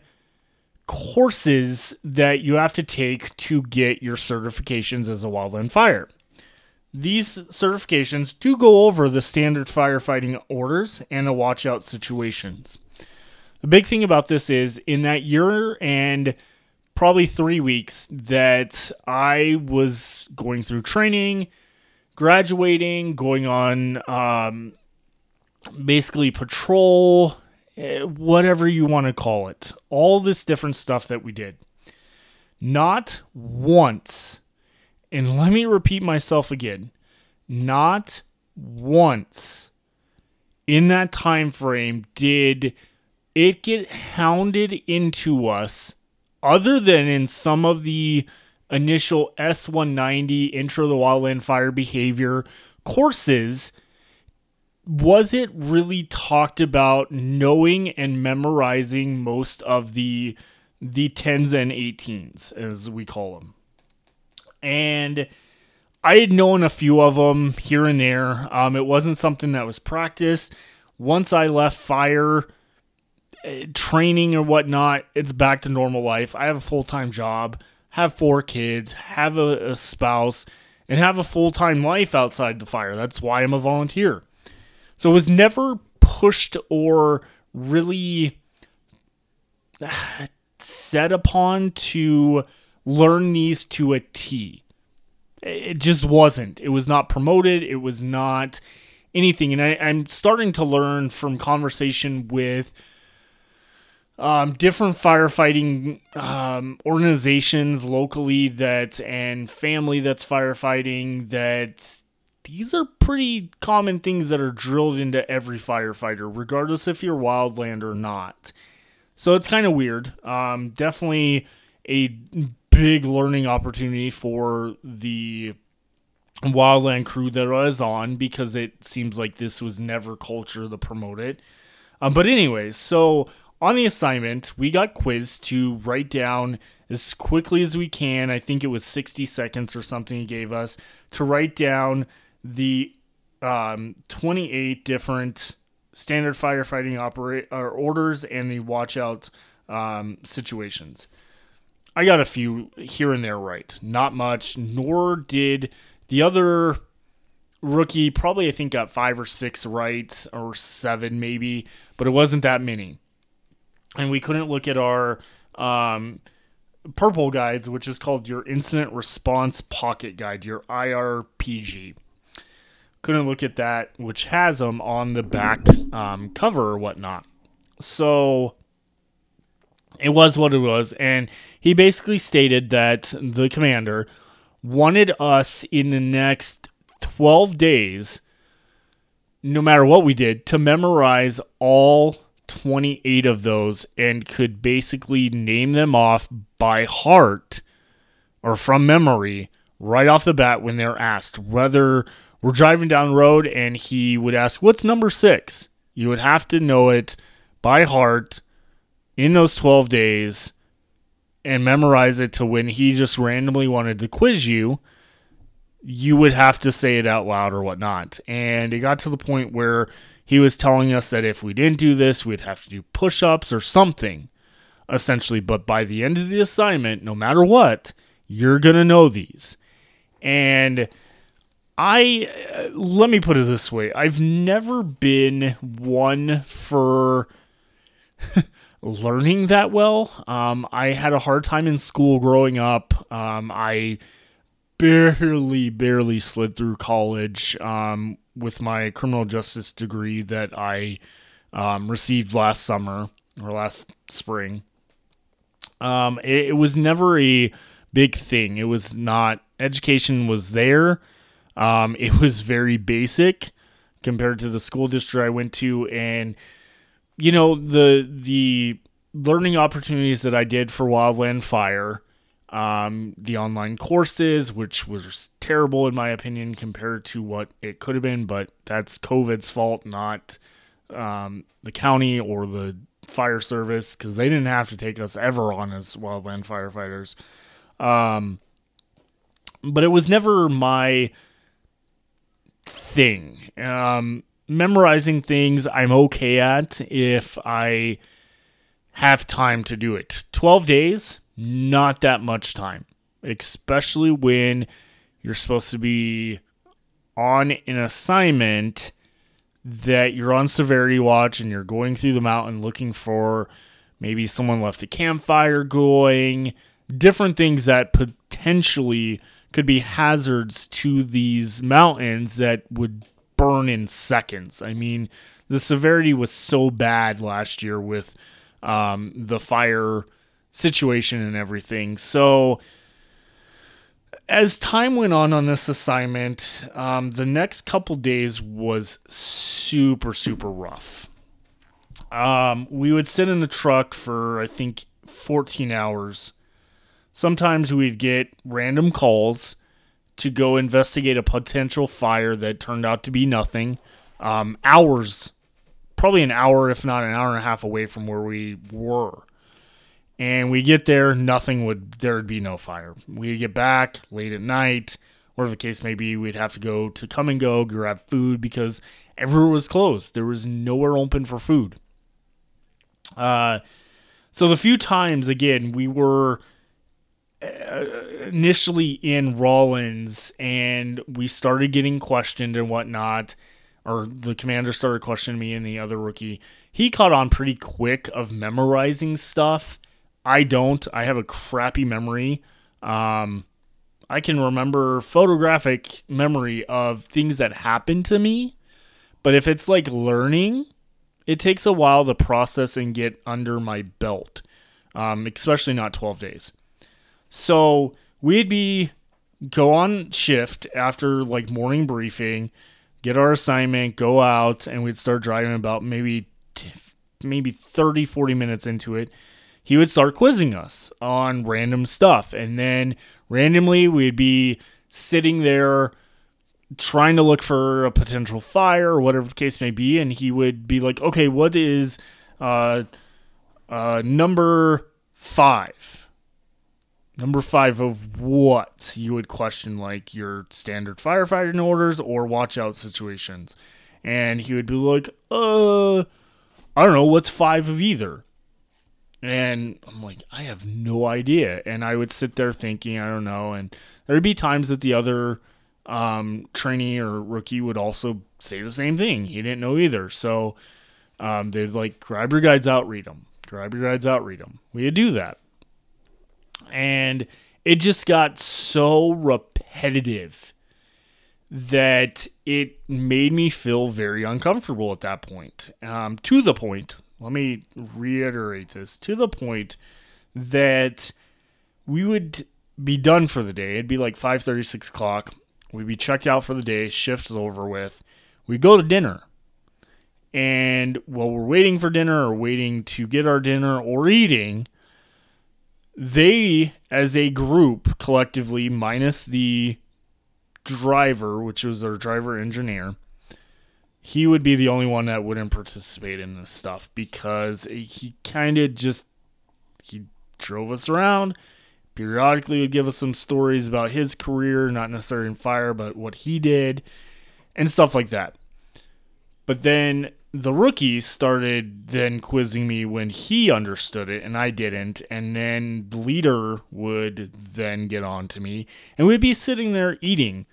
courses that you have to take to get your certifications as a wildland fire. These certifications do go over the standard firefighting orders and the watch out situations. The big thing about this is in that year and probably three weeks that I was going through training, graduating, going on um, basically patrol, Eh, whatever you want to call it, all this different stuff that we did. Not once, and let me repeat myself again, not once in that time frame did it get hounded into us other than in some of the initial S190 intro to wildland fire behavior courses was it really talked about knowing and memorizing most of the the 10s and 18s as we call them? And i had known a few of them here and there. Um, it wasn't something that was practiced. Once i left fire Uh, training or whatnot it's back to normal life i have a full-time job have four kids have a, a spouse and have a full-time life outside the fire that's why i'm a volunteer so it was never pushed or really uh, set upon to learn these to a T. It just wasn't. It was not promoted. It was not anything. And I, am starting to learn from conversation with um, different firefighting um, organizations locally that and family that's firefighting that these are pretty common things that are drilled into every firefighter, regardless if you're wildland or not. So it's kind of weird. Um, definitely a big learning opportunity for the wildland crew that I was on because it seems like this was never culture to promote it. Um, but anyways, so on the assignment, we got quizzed to write down as quickly as we can. I think it was 60 seconds or something he gave us to write down the um, 28 different standard firefighting operate or orders and the watch out um, situations. I got a few here and there right, not much. Nor did the other rookie. Probably I think got five or six right or seven maybe, but it wasn't that many. And we couldn't look at our um, purple guides, which is called your Incident Response Pocket Guide, your IRPG couldn't look at that, which has them on the back um, cover or whatnot. So it was what it was. And he basically stated that the commander wanted us in the next 12 days, no matter what we did, to memorize all 28 of those and could basically name them off by heart or from memory right off the bat when they're asked, whether we're driving down the road and he would ask, What's number six? You would have to know it by heart in those 12 days and memorize it to when he just randomly wanted to quiz you, you would have to say it out loud or whatnot. And it got to the point where he was telling us that if we didn't do this, we'd have to do push ups or something, essentially. But by the end of the assignment, no matter what, you're going to know these. And I, uh, let me put it this way I've never been one for. learning that well. Um, I had a hard time in school growing up. Um, I barely, barely slid through college um, with my criminal justice degree that I um, received last summer or last spring. Um, it, it, was never a big thing. It was not, education was there. Um, it was very basic compared to the school district I went to. And you know the the learning opportunities that I did for Wildland Fire, um, the online courses, which was terrible in my opinion compared to what it could have been, but that's COVID's fault, not um, the county or the fire service, because they didn't have to take us ever on as wildland firefighters. Um, but it was never my thing. Um, memorizing things I'm okay at if I have time to do it. 12 days, not that much time, especially when you're supposed to be on an assignment that you're on severity watch and you're going through the mountain looking for maybe someone left a campfire going, different things that potentially could be hazards to these mountains that would burn in seconds. I mean, the severity was so bad last year with um, the fire situation and everything. So, as time went on on this assignment, um, the next couple days was super, super rough. Um, we would sit in the truck for, I think, 14 hours. Sometimes we'd get random calls to go investigate a potential fire that turned out to be nothing. Um, hours, probably an hour, if not an hour and a half away from where we were. And we get there, nothing would, there would be no fire. We'd get back late at night, whatever the case may be, we'd have to go to come and go, grab food because everywhere was closed. There was nowhere open for food. Uh, so the few times, again, we were initially in Rawlins and we started getting questioned and whatnot, or the commander started questioning me and the other rookie, he caught on pretty quick of memorizing stuff. I don't. I have a crappy memory. Um, I can remember photographic memory of things that happened to me, but if it's like learning, it takes a while to process and get under my belt, um, especially not 12 days. So we'd be go on shift after like morning briefing, get our assignment, go out, and we'd start driving about maybe maybe 30, 40 minutes into it. He would start quizzing us on random stuff. And then randomly we'd be sitting there trying to look for a potential fire or whatever the case may be. And he would be like, okay, what is uh, uh, number five? Number five of what you would question, like your standard firefighting orders or watch out situations. And he would be like, uh, I don't know, what's five of either? And I'm like, I have no idea. And I would sit there thinking, I don't know. And there'd be times that the other um, trainee or rookie would also say the same thing. He didn't know either. So um, they'd like, grab your guides out, read them. Grab your guides out, read them. We'd do that and it just got so repetitive that it made me feel very uncomfortable at that point. Um, to the point, let me reiterate this to the point that we would be done for the day. It'd be like 5 36 o'clock. We'd be checked out for the day, shift's over with. We go to dinner. And while we're waiting for dinner or waiting to get our dinner or eating, they as a group collectively minus the driver, which was our driver engineer, he would be the only one that wouldn't participate in this stuff because he kind of just he drove us around periodically would give us some stories about his career not necessarily in fire but what he did and stuff like that but then the rookies started then quizzing me when he understood it and I didn't. And then the leader would then get on to me and we'd be sitting there eating.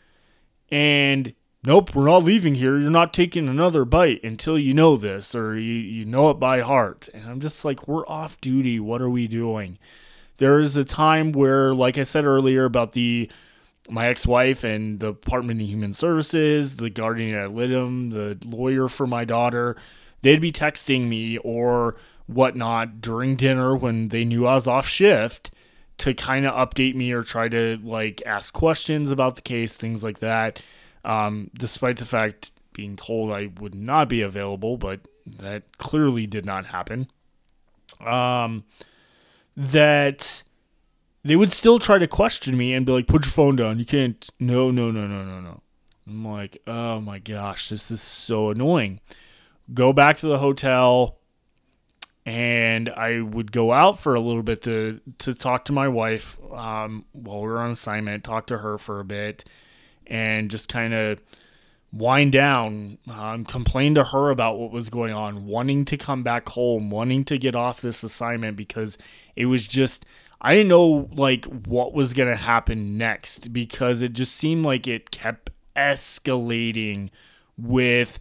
And nope, we're not leaving here. You're not taking another bite until you know this or you, you know it by heart. And I'm just like, we're off duty. What are we doing? There is a time where, like I said earlier about the my ex-wife and the Department of Human Services, the guardian ad litem, the lawyer for my daughter, they'd be texting me or whatnot during dinner when they knew I was off shift to kind of update me or try to like ask questions about the case, things like that. Um, despite the fact being told I would not be available, but that clearly did not happen. Um, that they would still try to question me and be like, "Put your phone down. You can't." No, no, no, no, no, no. I'm like, "Oh my gosh, this is so annoying." Go back to the hotel, and I would go out for a little bit to to talk to my wife um, while we were on assignment. Talk to her for a bit, and just kind of wind down, um, complain to her about what was going on, wanting to come back home, wanting to get off this assignment because it was just I didn't know like what was gonna happen next because it just seemed like it kept escalating with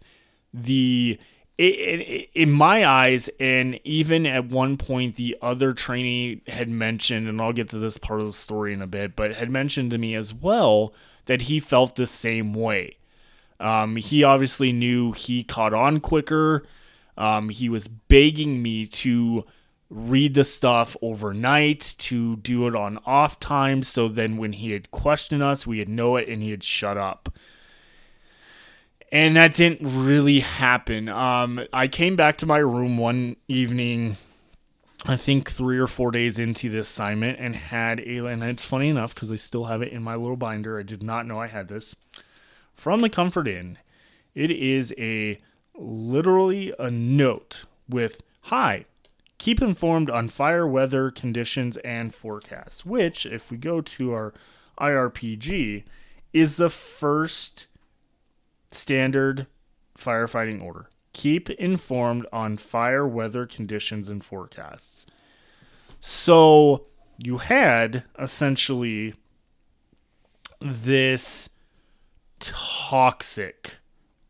the it, it, in my eyes and even at one point the other trainee had mentioned and i'll get to this part of the story in a bit but had mentioned to me as well that he felt the same way. Um, he obviously knew he caught on quicker. Um, he was begging me to read the stuff overnight to do it on off times so then when he had questioned us we had know it and he had shut up. And that didn't really happen. Um, i came back to my room one evening i think three or four days into the assignment and had a and it's funny enough because i still have it in my little binder i did not know i had this from the comfort inn it is a literally a note with hi keep informed on fire weather conditions and forecasts, which, if we go to our IRPG, is the first standard firefighting order. Keep informed on fire weather conditions and forecasts. So you had essentially this toxic,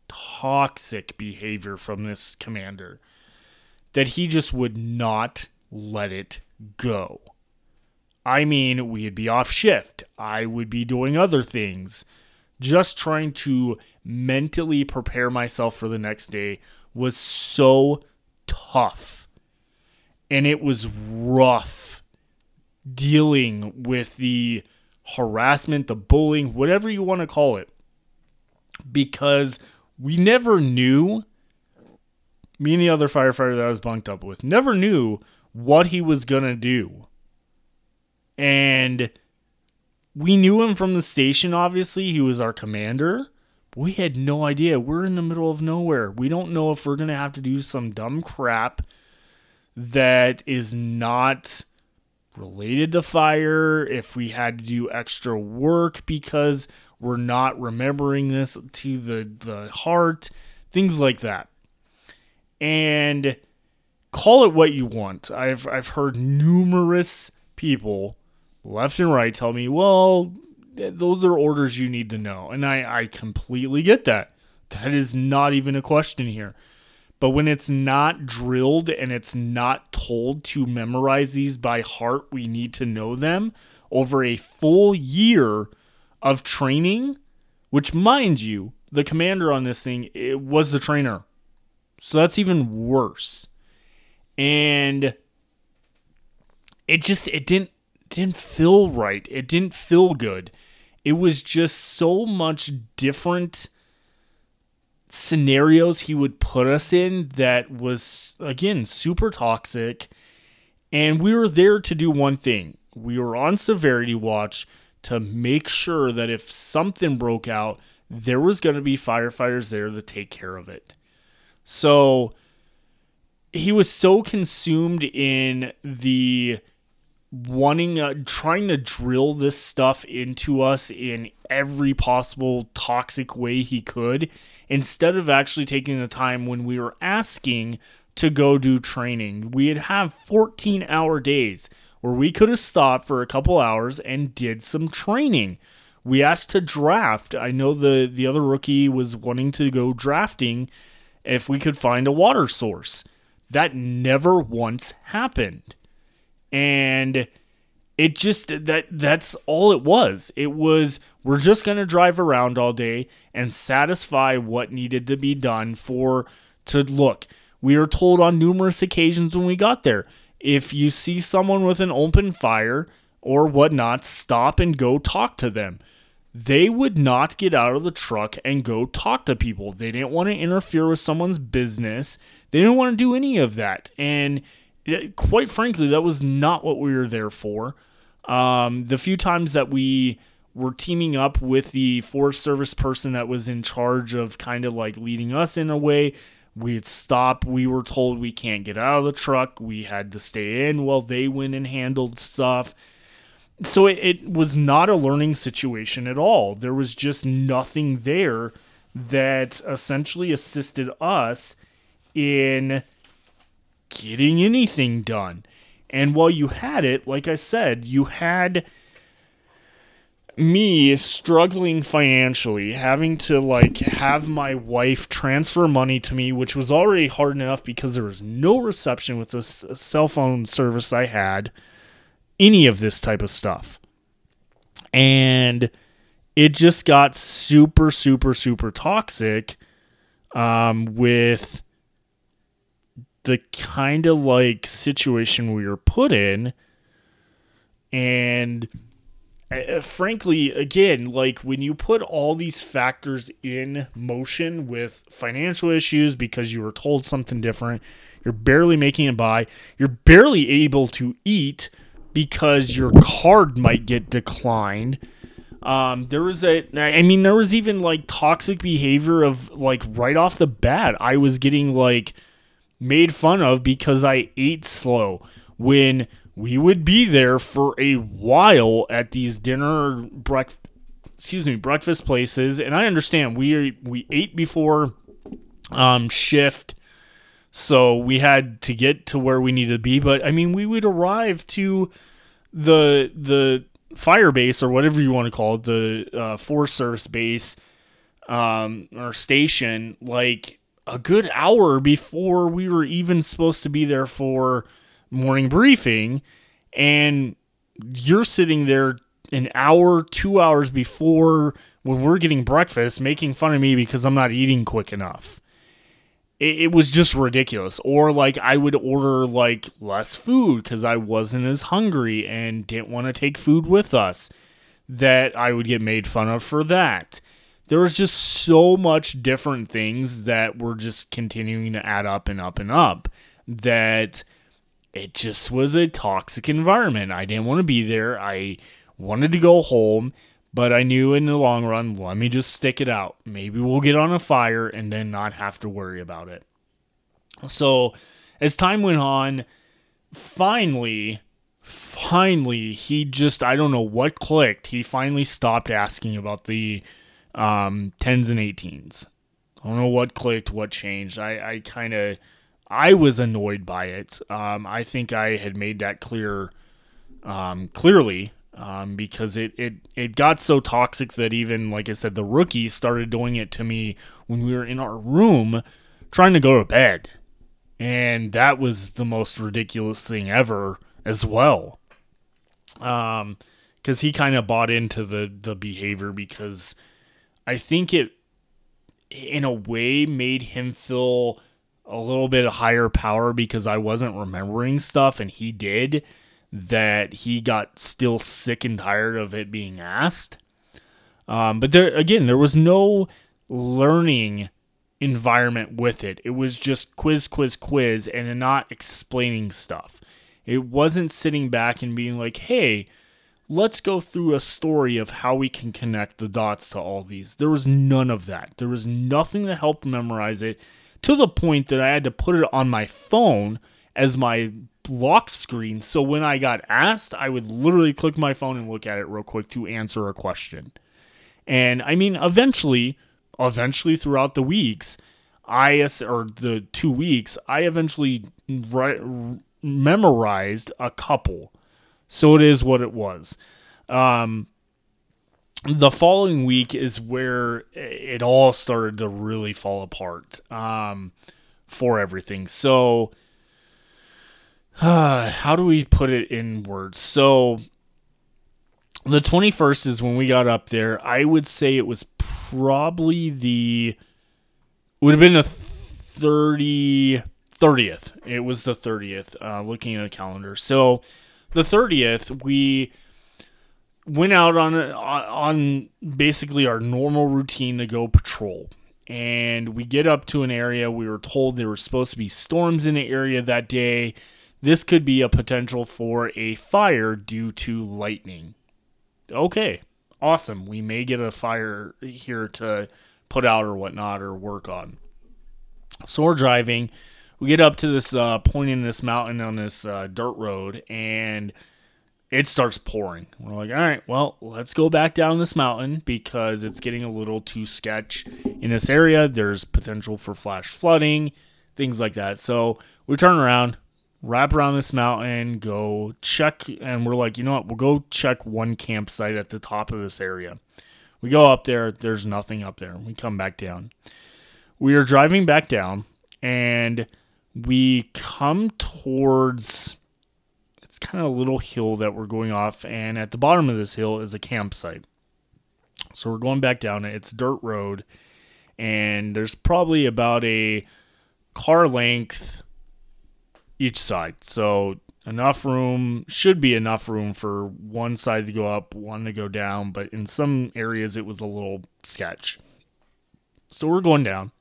toxic behavior from this commander that he just would not let it go. I mean, we'd be off shift. I would be doing other things. Just trying to mentally prepare myself for the next day was so tough. And it was rough dealing with the harassment, the bullying, whatever you want to call it. Because we never knew me and the other firefighter that I was bunked up with never knew what he was going to do. And we knew him from the station, obviously. He was our commander. We had no idea. We're in the middle of nowhere. We don't know if we're going to have to do some dumb crap that is not related to fire, if we had to do extra work because we're not remembering this to the, the heart, things like that and call it what you want. I've I've heard numerous people left and right tell me, "Well, those are orders you need to know." And I I completely get that. That is not even a question here. But when it's not drilled and it's not told to memorize these by heart, we need to know them over a full year of training, which mind you, the commander on this thing it was the trainer. So that's even worse. And it just it didn't didn't feel right. It didn't feel good. It was just so much different scenarios he would put us in that was again super toxic and we were there to do one thing. We were on severity watch to make sure that if something broke out, there was going to be firefighters there to take care of it. So he was so consumed in the wanting uh, trying to drill this stuff into us in every possible toxic way he could instead of actually taking the time when we were asking to go do training. We'd have 14 hour days where we could have stopped for a couple hours and did some training. We asked to draft. I know the the other rookie was wanting to go drafting if we could find a water source. That never once happened and it just that that's all it was. It was we're just going to drive around all day and satisfy what needed to be done for to look. We were told on numerous occasions when we got there if you see someone with an open fire or whatnot stop and go talk to them. They would not get out of the truck and go talk to people. They didn't want to interfere with someone's business. They didn't want to do any of that. And quite frankly, that was not what we were there for. Um, the few times that we were teaming up with the Forest Service person that was in charge of kind of like leading us in a way, we'd stop. We were told we can't get out of the truck. We had to stay in while they went and handled stuff. So it, it was not a learning situation at all. There was just nothing there that essentially assisted us in getting anything done. And while you had it, like I said, you had me struggling financially, having to like have my wife transfer money to me, which was already hard enough because there was no reception with the cell phone service I had, any of this type of stuff. And it just got super, super, super toxic um, with the kind of like situation we were put in and uh, frankly again like when you put all these factors in motion with financial issues because you were told something different you're barely making it by you're barely able to eat because your card might get declined um, there was a, I mean, there was even like toxic behavior of like right off the bat. I was getting like made fun of because I ate slow when we would be there for a while at these dinner breakfast excuse me breakfast places. And I understand we we ate before um shift. So we had to get to where we needed to be but I mean we would arrive to the the fire base or whatever you want to call it the uh, forest service base um or station like a good hour before we were even supposed to be there for morning briefing and you're sitting there an hour, 2 hours before when we're getting breakfast making fun of me because I'm not eating quick enough. It, it was just ridiculous. Or like I would order like less food cuz I wasn't as hungry and didn't want to take food with us that I would get made fun of for that there was just so much different things that were just continuing to add up and up and up that it just was a toxic environment. I didn't want to be there. I wanted to go home, but I knew in the long run, let me just stick it out. Maybe we'll get on a fire and then not have to worry about it. So, as time went on, finally, finally, he just, I don't know what clicked. He finally stopped asking about the um, 10s and 18s. I don't know what clicked, what changed. I, I kind of, I was annoyed by it. Um, I think I had made that clear, um, clearly, um, because it, it, it got so toxic that even, like I said, the rookie started doing it to me when we were in our room trying to go to bed. And that was the most ridiculous thing ever as well. Um, because he kind of bought into the, the behavior because I think it, in a way, made him feel a little bit higher power because I wasn't remembering stuff and he did. That he got still sick and tired of it being asked. Um, but there again, there was no learning environment with it. It was just quiz, quiz, quiz, and not explaining stuff. It wasn't sitting back and being like, hey, let's go through a story of how we can connect the dots to all these. There was none of that. There was nothing to help memorize it to the point that I had to put it on my phone as my lock screen. So when I got asked, I would literally click my phone and look at it real quick to answer a question. And I mean, eventually, eventually throughout the weeks, I or the two weeks, I eventually memorized a couple. So it is what it was. Um, the following week is where it all started to really fall apart um, for everything. So, uh, how do we put it in words? So, the 21st is when we got up there. I would say it was probably the would have been the 30 30th. It was the 30th uh, looking at a calendar. So, the 30th we went out on on basically our normal routine to go patrol. And we get up to an area we were told there were supposed to be storms in the area that day. This could be a potential for a fire due to lightning. Okay, awesome. We may get a fire here to put out or whatnot or work on. So we're driving. We get up to this uh, point in this mountain on this uh, dirt road, and it starts pouring. We're like, all right, well, let's go back down this mountain because it's getting a little too sketch in this area. There's potential for flash flooding, things like that. So we turn around, wrap around this mountain, go check, and we're like, you know what? We'll go check one campsite at the top of this area. We go up there, there's nothing up there. We come back down. We are driving back down, and we come towards it's kind of a little hill that we're going off, and at the bottom of this hill is a campsite. So we're going back down it. It's dirt road, and there's probably about a car length each side. So enough room should be enough room for one side to go up, one to go down, but in some areas it was a little sketch. So we're going down.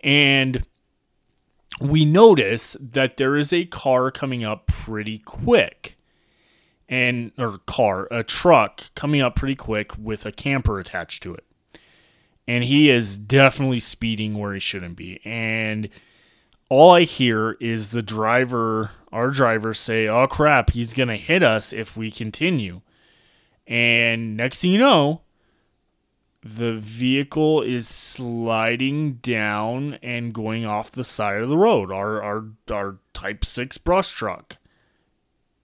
And we notice that there is a car coming up pretty quick. And or car, a truck coming up pretty quick with a camper attached to it. And he is definitely speeding where he shouldn't be. And all I hear is the driver, our driver say, "Oh crap, he's going to hit us if we continue." And next thing you know, the vehicle is sliding down and going off the side of the road. Our our our Type Six brush truck,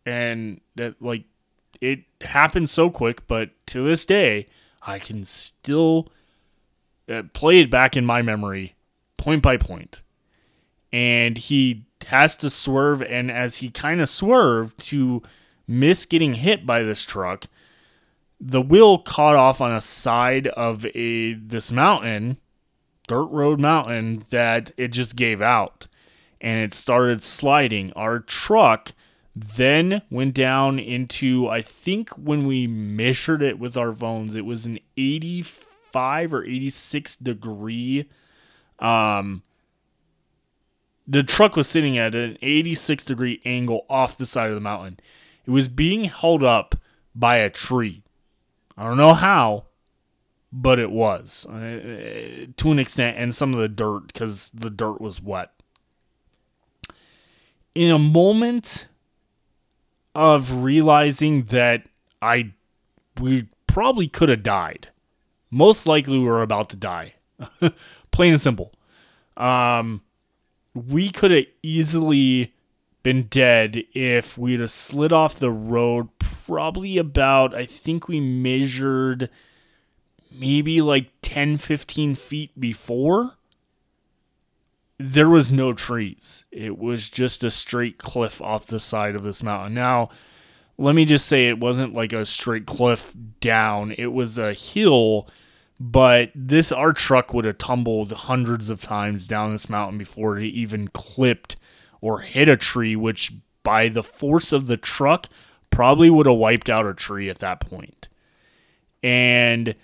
and that like it happened so quick, but to this day, I can still uh, play it back in my memory, point by point. And he has to swerve, and as he kind of swerved to miss getting hit by this truck, the wheel caught off on a side of a this mountain, dirt road mountain, that it just gave out and it started sliding. Our truck then went down into I think when we measured it with our phones, it was an 85 or 86 degree um the truck was sitting at an 86 degree angle off the side of the mountain. It was being held up by a tree. I don't know how, but it was uh, to an extent, and some of the dirt because the dirt was wet. In a moment of realizing that I we probably could have died, most likely we were about to die, plain and simple. Um, we could have easily been dead if we'd have slid off the road probably about i think we measured maybe like 10 15 feet before there was no trees. It was just a straight cliff off the side of this mountain. Now let me just say it wasn't like a straight cliff down. It was a hill but this our truck would have tumbled hundreds of times down this mountain before it even clipped or hit a tree, which by the force of the truck probably would have wiped out a tree at that point. And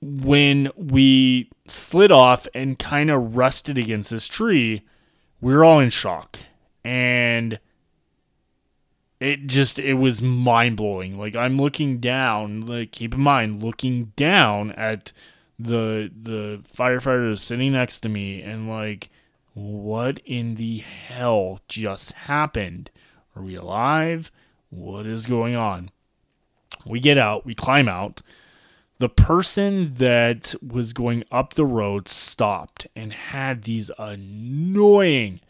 when we slid off and kind of rusted against this tree, we were all in shock. And it just it was mind blowing. Like I'm looking down, like keep in mind, looking down at the the firefighter sitting next to me and like what in the hell just happened? Are we alive? What is going on? We get out, we climb out. The person that was going up the road stopped and had these annoying,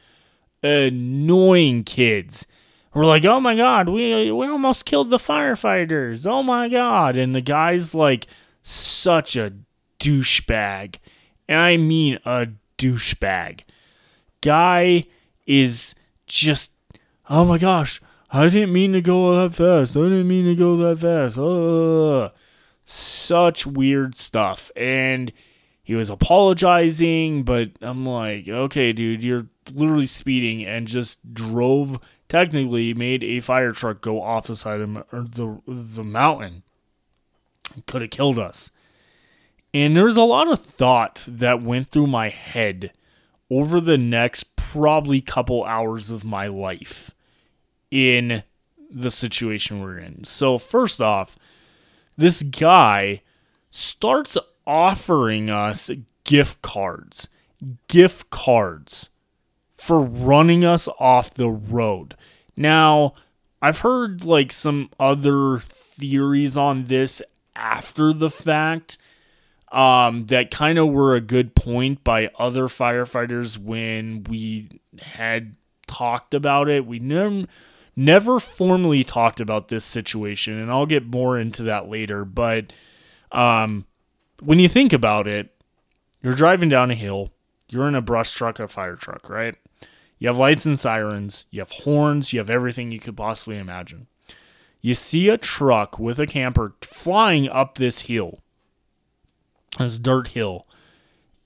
annoying kids. We're like, oh my god, we we almost killed the firefighters. Oh my god. And the guy's like such a douchebag. And I mean a douchebag. Guy is just oh my gosh, I didn't mean to go that fast. I didn't mean to go that fast. Uh, such weird stuff. And he was apologizing, but I'm like, okay, dude, you're literally speeding and just drove, technically made a fire truck go off the side of the, the mountain. Could have killed us. And there's a lot of thought that went through my head over the next probably couple hours of my life in the situation we're in. So, first off, this guy starts offering us gift cards. Gift cards for running us off the road. Now, I've heard like some other theories on this after the fact um, that kind of were a good point by other firefighters when we had talked about it. We never never formally talked about this situation, and I'll get more into that later. But um, when you think about it, you're driving down a hill, you're in a brush truck, a fire truck, right? You have lights and sirens, you have horns, you have everything you could possibly imagine. You see a truck with a camper flying up this hill, this dirt hill,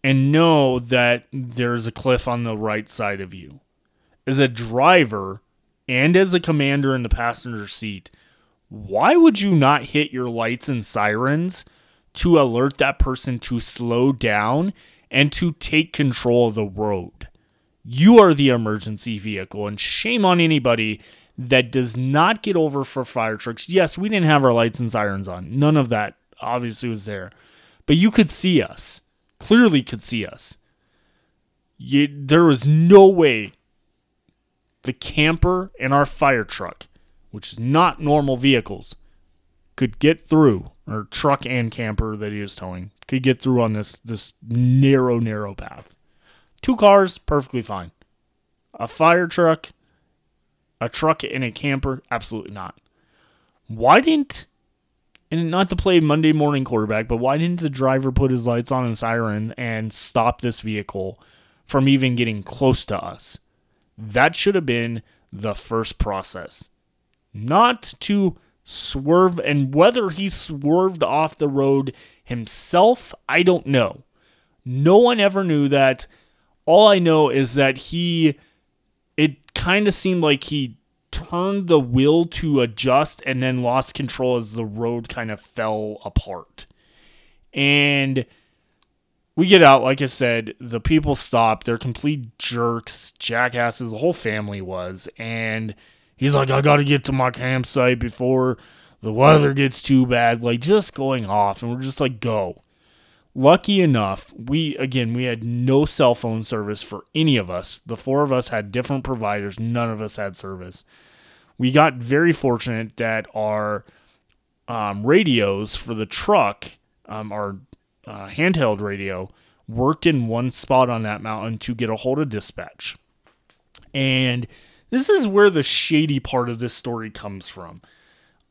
and know that there's a cliff on the right side of you. As a driver, and as a commander in the passenger seat, why would you not hit your lights and sirens to alert that person to slow down and to take control of the road? You are the emergency vehicle, and shame on anybody that does not get over for fire trucks. Yes, we didn't have our lights and sirens on. None of that obviously was there. But you could see us. Clearly could see us. You, there was no way the camper and our fire truck, which is not normal vehicles, could get through, or truck and camper that he was towing, could get through on this this narrow, narrow path. Two cars, perfectly fine. A fire truck, a truck and a camper, absolutely not. Why didn't and not to play Monday morning quarterback, but why didn't the driver put his lights on and siren and stop this vehicle from even getting close to us? That should have been the first process. Not to swerve, and whether he swerved off the road himself, I don't know. No one ever knew that. All I know is that he, it kind of seemed like he turned the wheel to adjust and then lost control as the road kind of fell apart. And we get out, like I said, the people stop. They're complete jerks, jackasses. The whole family was. And he's like, I got to get to my campsite before the weather gets too bad. Like, just going off. And we're just like, go. Lucky enough, we, again, we had no cell phone service for any of us. The four of us had different providers. None of us had service. We got very fortunate that our um, radios for the truck, um, our uh, handheld radio worked in one spot on that mountain to get a hold of dispatch. And this is where the shady part of this story comes from.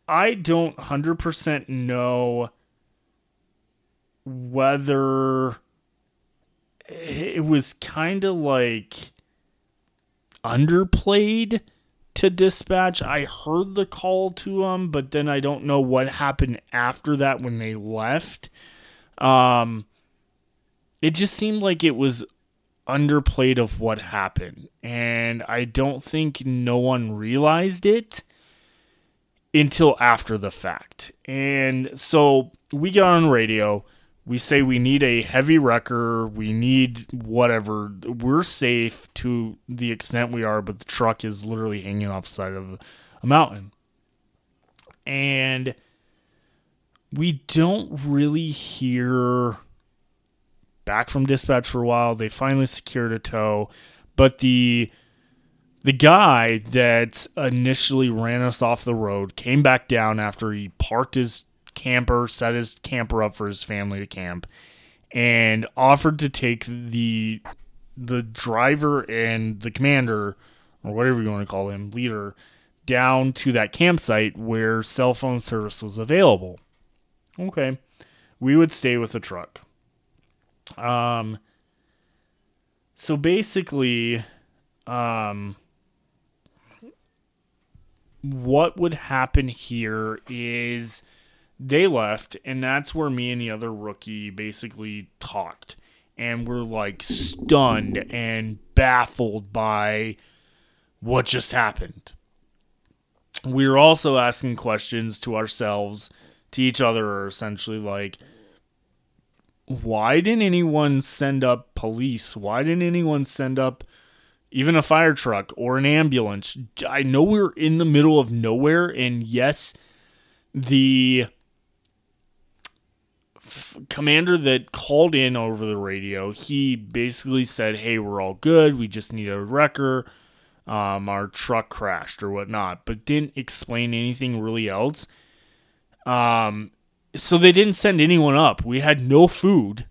I don't 100% know whether it was kind of like underplayed to dispatch. I heard the call to them, but then I don't know what happened after that when they left. Um, it just seemed like it was underplayed of what happened, and I don't think no one realized it until after the fact. And so we get on radio. We say we need a heavy wrecker. We need whatever. We're safe to the extent we are, but the truck is literally hanging off the side of a mountain. And we don't really hear back from dispatch for a while. They finally secured a tow, but the the guy that initially ran us off the road came back down after he parked his camper, set his camper up for his family to camp, and offered to take the the driver and the commander or whatever you want to call him, leader, down to that campsite where cell phone service was available. Okay. We would stay with the truck. Um so basically um what would happen here is they left and that's where me and the other rookie basically talked and we're like stunned and baffled by what just happened. We were also asking questions to ourselves, to each other, are essentially like, why didn't anyone send up police? Why didn't anyone send up even a fire truck or an ambulance? I know we we're in the middle of nowhere, and yes, the commander that called in over the radio, he basically said, "Hey, we're all good. We just need a wrecker. Um, our truck crashed or whatnot," but didn't explain anything really else. Um, so they didn't send anyone up. We had no food.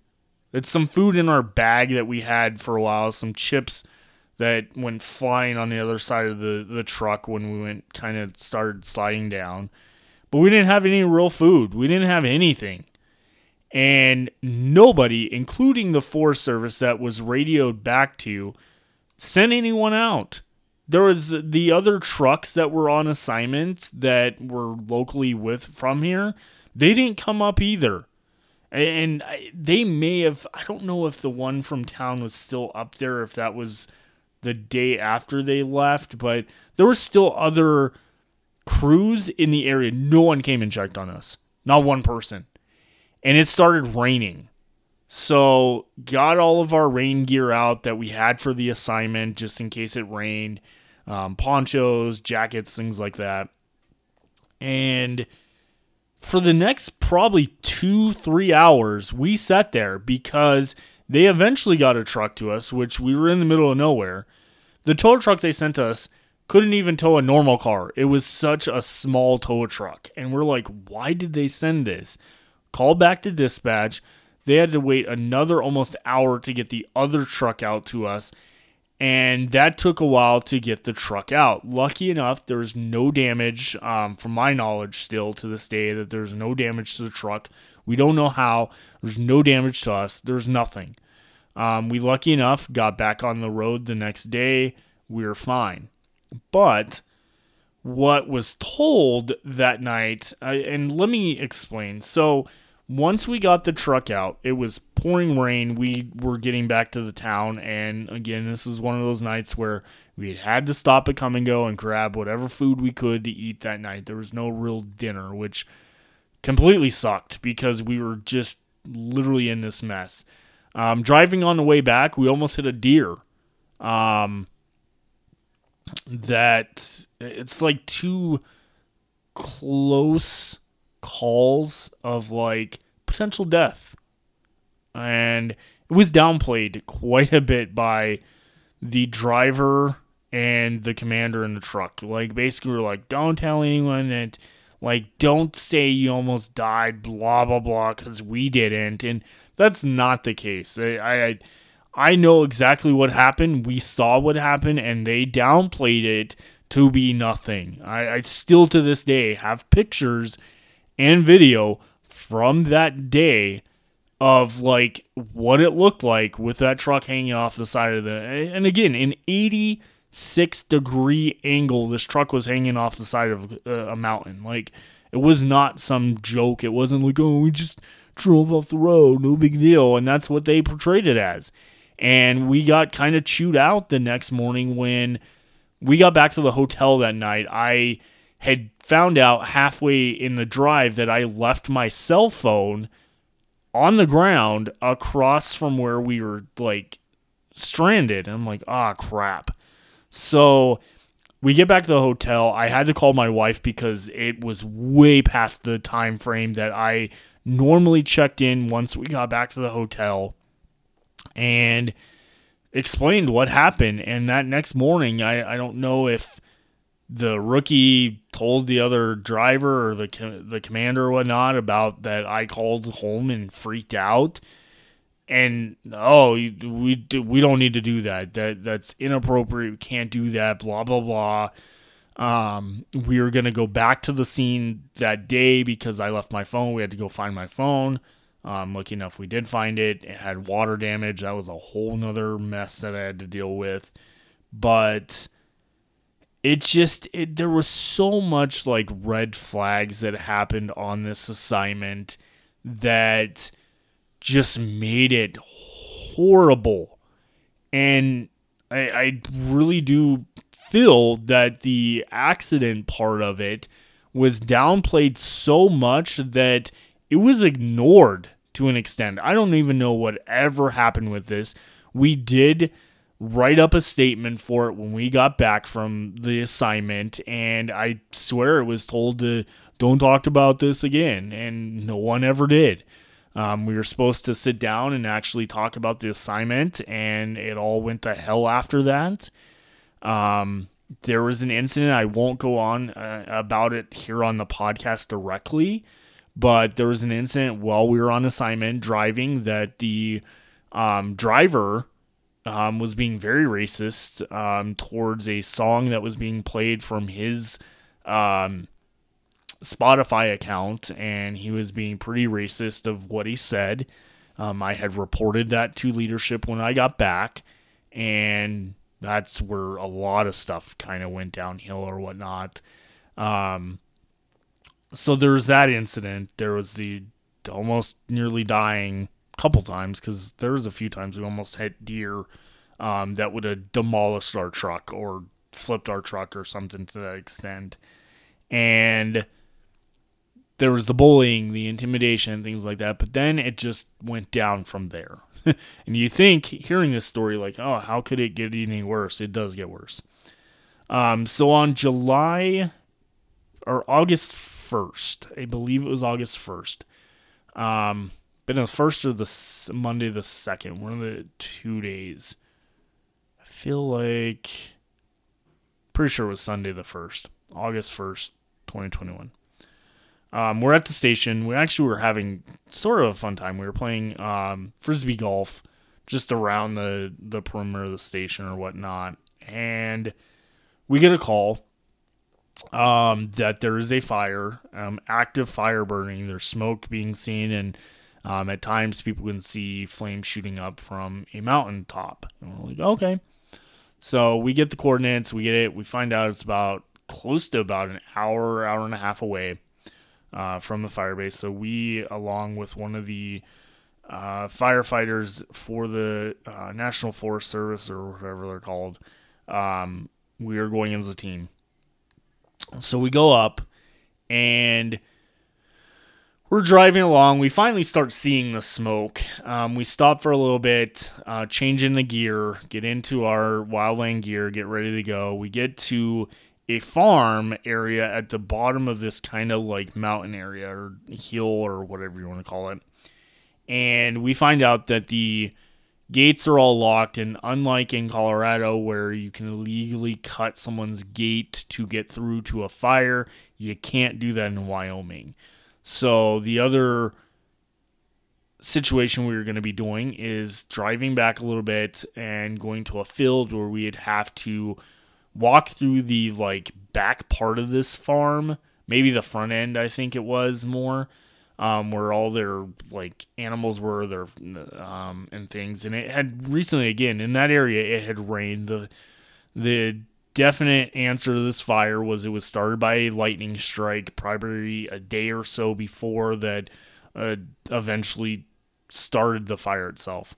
It's some food in our bag that we had for a while, some chips that went flying on the other side of the, the truck when we went kind of started sliding down. But we didn't have any real food. We didn't have anything and nobody, including the Forest Service that was radioed back to, sent anyone out. There was the other trucks that were on assignment that were locally with from here. They didn't come up either. And they may have, I don't know if the one from town was still up there, if that was the day after they left, but there were still other crews in the area. No one came and checked on us. Not one person and it started raining. So, got all of our rain gear out that we had for the assignment just in case it rained um, ponchos, jackets, things like that. And for the next probably two, three hours, we sat there because they eventually got a truck to us, which we were in the middle of nowhere. The tow truck they sent us couldn't even tow a normal car. It was such a small tow truck. And we're like, why did they send this? called back to dispatch. They had to wait another almost hour to get the other truck out to us. And that took a while to get the truck out. Lucky enough, there's no damage, um, from my knowledge, still to this day, that there's no damage to the truck. We don't know how. There's no damage to us. There's nothing. Um, we, lucky enough, got back on the road the next day. We were fine. But what was told that night, uh, and let me explain. So, once we got the truck out, it was pouring rain. We were getting back to the town, and again, this is one of those nights where we had to stop at Kum & Go and grab whatever food we could to eat that night. There was no real dinner, which completely sucked because we were just literally in this mess. Um, driving on the way back, we almost hit a deer. Um, that it's like too close calls of like potential death. And it was downplayed quite a bit by the driver and the commander in the truck. Like basically we're like, don't tell anyone that like don't say you almost died, blah blah blah, because we didn't. And that's not the case. I, I I know exactly what happened. We saw what happened, and they downplayed it to be nothing. I, I still to this day have pictures and video from that day of like what it looked like with that truck hanging off the side of the and again an 86 degree angle this truck was hanging off the side of uh, a mountain. Like it was not some joke. It wasn't like oh we just drove off the road. No big deal. And that's what they portrayed it as. And we got kind of chewed out the next morning when we got back to the hotel that night. I had found out halfway in the drive that I left my cell phone on the ground across from where we were like stranded. And I'm like, ah, crap. So we get back to the hotel. I had to call my wife because it was way past the time frame that I normally checked in once we got back to the hotel and explained what happened. And that next morning, I, I don't know if the rookie told the other driver or the the commander or whatnot about that I called home and freaked out. And oh, we do, we don't need to do that. That that's inappropriate. We can't do that. Blah blah blah. Um, we were gonna go back to the scene that day because I left my phone. We had to go find my phone. Um, lucky enough, we did find it. It had water damage. That was a whole nother mess that I had to deal with. But it just it, there was so much like red flags that happened on this assignment that just made it horrible and I, I really do feel that the accident part of it was downplayed so much that it was ignored to an extent. I don't even know what ever happened with this. We did write up a statement for it when we got back from the assignment and I swear it was told to don't talk about this again and no one ever did. Um, we were supposed to sit down and actually talk about the assignment and it all went to hell after that. Um, there was an incident I won't go on uh, about it here on the podcast directly, but there was an incident while we were on assignment driving that the um, driver um, was being very racist um, towards a song that was being played from his um, Spotify account, and he was being pretty racist of what he said. Um, I had reported that to leadership when I got back, and that's where a lot of stuff kind of went downhill or whatnot. Um, so there was that incident. There was the almost nearly dying couple times because there was a few times we almost hit deer um, that would have demolished our truck or flipped our truck or something to that extent. And there was the bullying, the intimidation, things like that. But then it just went down from there. and you think, hearing this story, like, oh, how could it get any worse? It does get worse. Um, so on July or August 1st, I believe it was August 1st, um, been the first or the Monday the second, one of the two days. I feel like pretty sure it was Sunday the first, August first, twenty twenty one. Um, we're at the station. We actually were having sort of a fun time. We were playing um, frisbee golf just around the the perimeter of the station or whatnot, and we get a call um, that there is a fire, um, active fire burning. There's smoke being seen, and um, at times, people can see flames shooting up from a mountain top. And we're like, okay. So we get the coordinates, we get it, we find out it's about close to about an hour, hour and a half away uh, from the fire base. So we, along with one of the uh, firefighters for the uh, National Forest Service or whatever they're called, um, we are going as a team. So we go up and we're driving along. We finally start seeing the smoke. Um, we stop for a little bit, uh, change in the gear, get into our wildland gear, get ready to go. We get to a farm area at the bottom of this kind of like mountain area or hill or whatever you want to call it. And we find out that the gates are all locked. And unlike in Colorado, where you can legally cut someone's gate to get through to a fire, you can't do that in Wyoming. So the other situation we were going to be doing is driving back a little bit and going to a field where we'd have to walk through the like back part of this farm, maybe the front end, I think it was more, um, where all their like animals were, their um, and things. And it had recently again in that area, it had rained. the The definite answer to this fire was it was started by a lightning strike probably a day or so before that uh, eventually started the fire itself.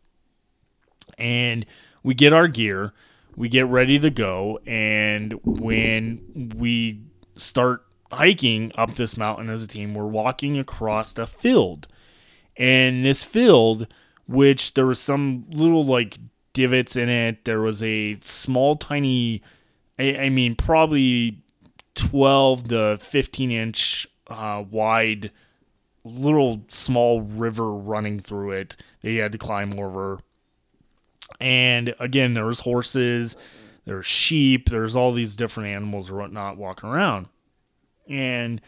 And we get our gear, we get ready to go, and when we start hiking up this mountain as a team, we're walking across a field. And this field, which there was some little like divots in it, there was a small, tiny I, I mean, probably 12 to 15 inch uh, wide, little small river running through it. You had to climb over. And again, there's horses, there's sheep, there's all these different animals or whatnot walking around. And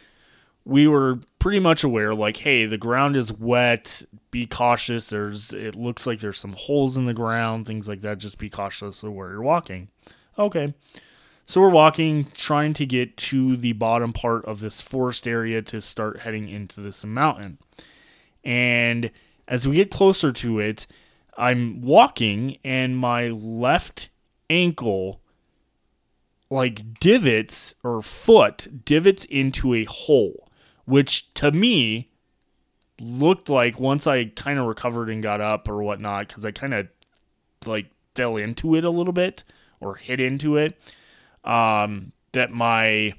we were pretty much aware like hey the ground is wet. Be cautious. There's it looks like there's some holes in the ground things like that. Just be cautious of where you're walking. Okay so we're walking trying to get to the bottom part of this forest area to start heading into this mountain. And as we get closer to it i'm walking and my left ankle like divots or foot divots into a hole which to me looked like once I kind of recovered and got up or whatnot, because I kind of like fell into it a little bit or hit into it, um, that my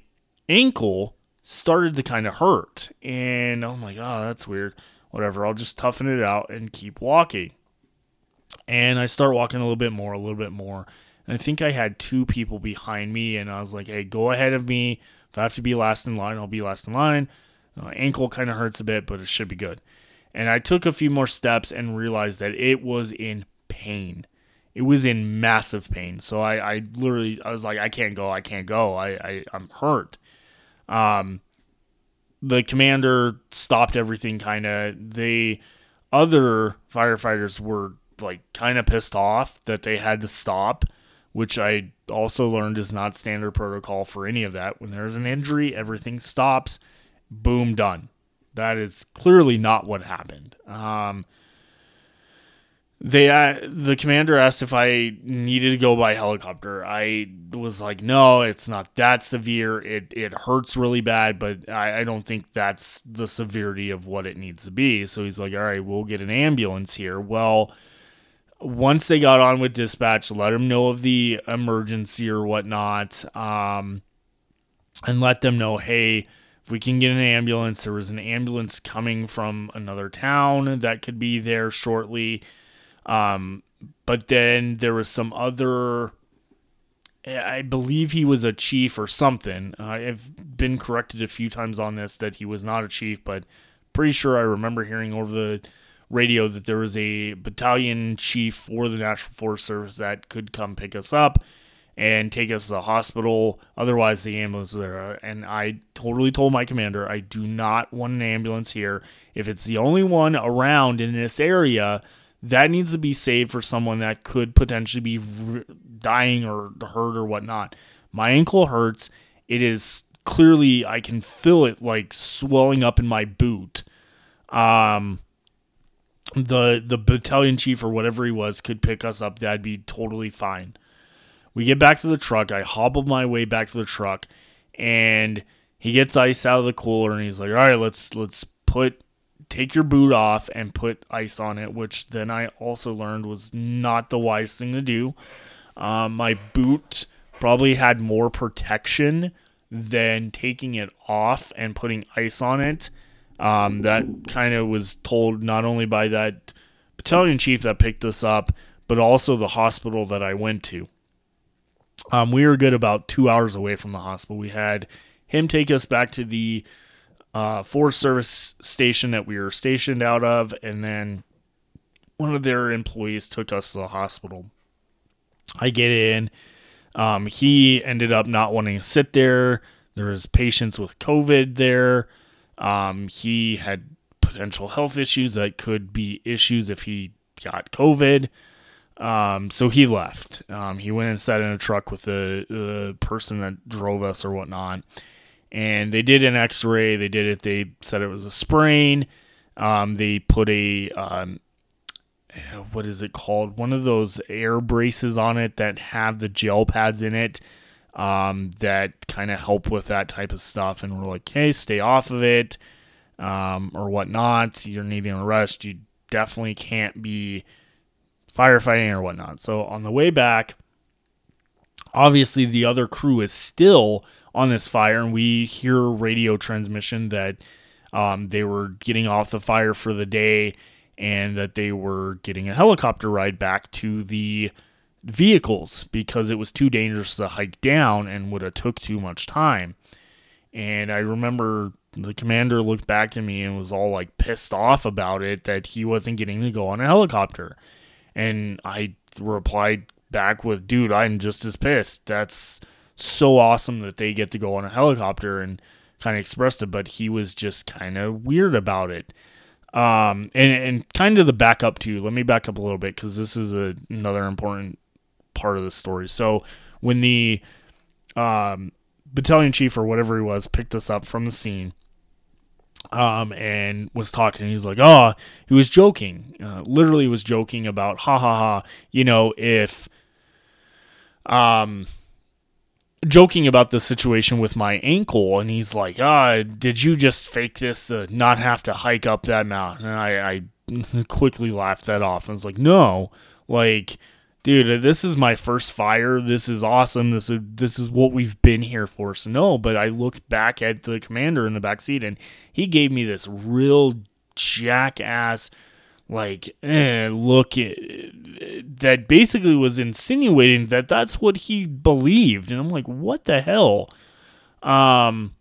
ankle started to kind of hurt. And I'm like, oh, that's weird. Whatever, I'll just toughen it out and keep walking. And I start walking a little bit more, a little bit more. And I think I had two people behind me, and I was like, hey, go ahead of me. If I have to be last in line, I'll be last in line. Uh, ankle kind of hurts a bit, but it should be good. And I took a few more steps and realized that it was in pain. It was in massive pain. So I, I literally, I was like, I can't go. I can't go. I, I I'm hurt. Um, the commander stopped everything. Kind of. The other firefighters were like kind of pissed off that they had to stop, which I also learned is not standard protocol for any of that. When there's an injury, everything stops boom, done. That is clearly not what happened. Um, they uh, the commander asked if I needed to go by helicopter. I was like, no, it's not that severe. It it hurts really bad, but I, I don't think that's the severity of what it needs to be. So he's like, all right, we'll get an ambulance here. Well, once they got on with dispatch, let them know of the emergency or whatnot, um, and let them know, hey if we can get an ambulance, there was an ambulance coming from another town that could be there shortly. Um, but then there was some other. I believe he was a chief or something. I've been corrected a few times on this that he was not a chief, but pretty sure I remember hearing over the radio that there was a battalion chief for the National Forest Service that could come pick us up and take us to the hospital. Otherwise, the ambulance is there. And I totally told my commander, I do not want an ambulance here. If it's the only one around in this area, that needs to be saved for someone that could potentially be dying or hurt or whatnot. My ankle hurts. It is clearly, I can feel it like swelling up in my boot. Um, the the battalion chief or whatever he was could pick us up. That'd be totally fine. We get back to the truck. I hobble my way back to the truck, and he gets ice out of the cooler, and he's like, "All right, let's let's put take your boot off and put ice on it." Which then I also learned was not the wise thing to do. Um, my boot probably had more protection than taking it off and putting ice on it. Um, that kind of was told not only by that battalion chief that picked us up, but also the hospital that I went to. Um, we were good about two hours away from the hospital. We had him take us back to the uh, Forest Service station that we were stationed out of, and then one of their employees took us to the hospital. I get in. Um, he ended up not wanting to sit there. There was patients with COVID there. Um, he had potential health issues that could be issues if he got COVID. Um, so he left. Um, he went and sat in a truck with the, the person that drove us or whatnot. And they did an x ray. They did it. They said it was a sprain. Um, they put a, um, what is it called? One of those air braces on it that have the gel pads in it um, that kind of help with that type of stuff. And we're like, hey, stay off of it um, or whatnot. You're needing a rest. You definitely can't be firefighting or whatnot. So on the way back, obviously the other crew is still on this fire, and we hear radio transmission that um, they were getting off the fire for the day and that they were getting a helicopter ride back to the vehicles because it was too dangerous to hike down and would have took too much time. And I remember the commander looked back to me and was all like pissed off about it that he wasn't getting to go on a helicopter. And I replied back with, dude, I'm just as pissed. That's so awesome that they get to go on a helicopter and kind of expressed it, but he was just kind of weird about it. Um, and, and kind of the backup too. Let me back up a little bit because this is a, another important part of the story. So when the um, battalion chief or whatever he was picked us up from the scene, um, and was talking. He's like, "Oh, he was joking. Uh, literally, was joking about, ha ha ha. You know, if, um, joking about the situation with my ankle, and he's like, ah, did you just fake this to not have to hike up that mountain?" And I, I quickly laughed that off. I was like, "No, like." dude, this is my first fire. This is awesome. This is this is what we've been here for. So no, but I looked back at the commander in the back seat, and he gave me this real jackass like eh, look at, that basically was insinuating that that's what he believed. And i'm like what the hell? Um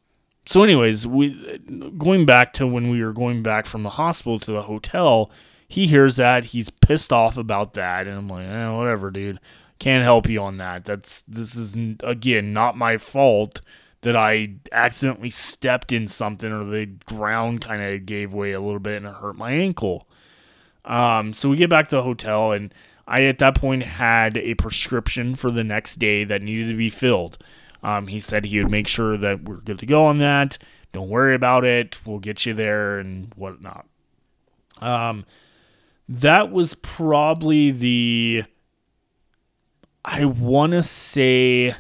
so anyways we going back to when we were going back from the hospital to the hotel he hears that he's pissed off about that. And i'm like eh, whatever dude. Can't help you on that. That's this is again not my fault that i accidentally stepped in something or the ground kind of gave way a little bit and it hurt my ankle um, so we get back to the hotel and i at that point had a prescription for the next day that needed to be filled. Um, he said he would make sure that we're good to go on that. Don't worry about it. We'll get you there and whatnot. Um, that was probably the I want to say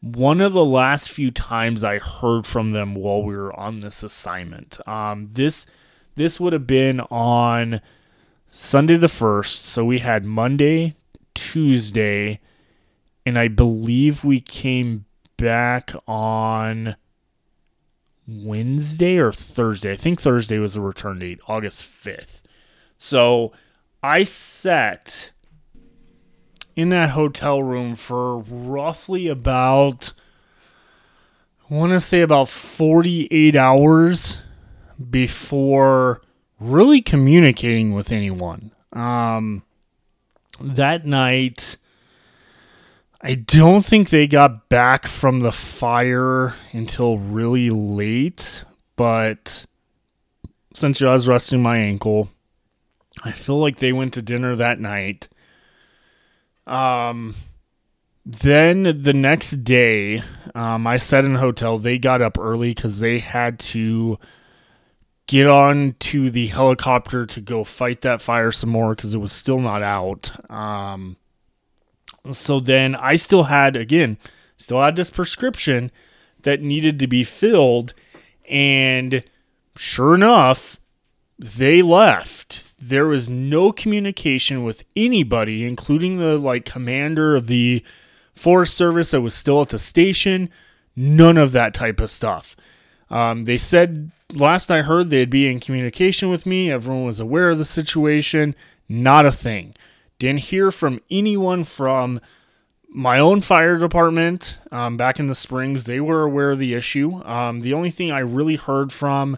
one of the last few times I heard from them while we were on this assignment. Um, this this would have been on Sunday the first, so we had Monday, Tuesday, and I believe we came back on Wednesday or Thursday. I think Thursday was the return date, August fifth. So I sat in that hotel room for roughly about, I want to say about 48 hours before really communicating with anyone. Um, that night, I don't think they got back from the fire until really late, but since I was resting my ankle, I feel like they went to dinner that night. Um, then the next day, um, I sat in a hotel. They got up early because they had to get on to the helicopter to go fight that fire some more because it was still not out. Um, so then I still had, again, still had this prescription that needed to be filled. And sure enough, they left there was no communication with anybody, including the like commander of the Forest Service that was still at the station. None of that type of stuff. Um, they said last I heard they'd be in communication with me. Everyone was aware of the situation. Not a thing. Didn't hear from anyone from my own fire department um, back in the Springs. They were aware of the issue. Um, the only thing I really heard from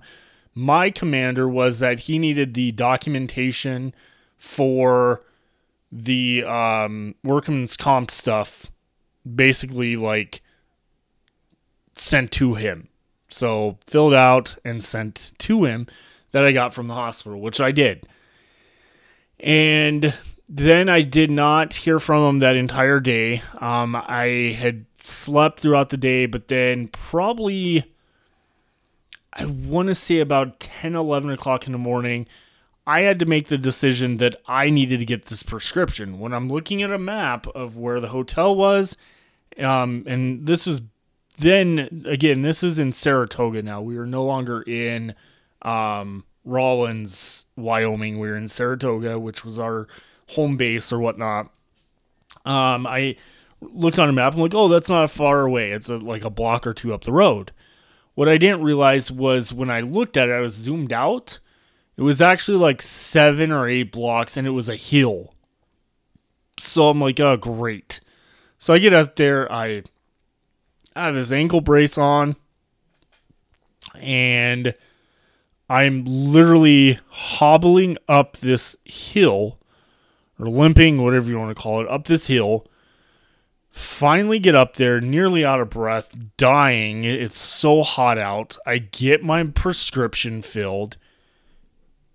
my commander was that he needed the documentation for the um, workman's comp stuff basically like sent to him. So filled out and sent to him that I got from the hospital, which I did. And then I did not hear from him that entire day. Um, I had slept throughout the day, but then probably I want to say about 10, 11 o'clock in the morning, I had to make the decision that I needed to get this prescription. When I'm looking at a map of where the hotel was, um, and this is then again, this is in Saratoga now. We are no longer in um, Rawlins, Wyoming. We are in Saratoga, which was our home base or whatnot. Um, I looked on a map. I'm like, oh, that's not far away. It's a, like a block or two up the road. What I didn't realize was when I looked at it, I was zoomed out. It was actually like seven or eight blocks, and it was a hill. So I'm like, oh, great. So I get out there. I, I have this ankle brace on, and I'm literally hobbling up this hill, or limping, whatever you want to call it, up this hill. Finally get up there, nearly out of breath, dying. It's so hot out. I get my prescription filled,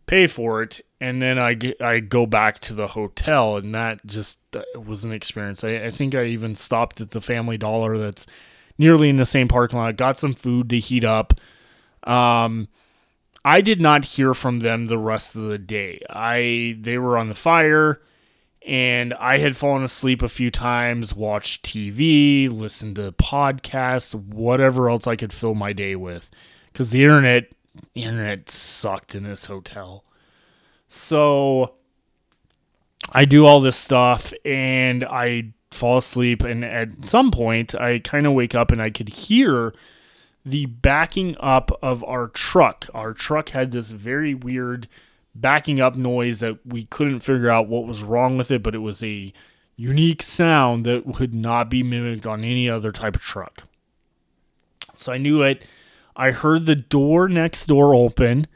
pay for it, and then I get, I go back to the hotel, and that just was an experience. I, I think I even stopped at the Family Dollar that's nearly in the same parking lot. Got some food to heat up. Um, I did not hear from them the rest of the day. I they were on the fire, and I had fallen asleep a few times, watched TV, listened to podcasts, whatever else I could fill my day with, because the internet internet sucked in this hotel. So I do all this stuff and I fall asleep. And at some point, I kind of wake up and I could hear the backing up of our truck. Our truck had this very weird backing up noise that we couldn't figure out what was wrong with it, but it was a unique sound that would not be mimicked on any other type of truck. So I knew it. I heard the door next door open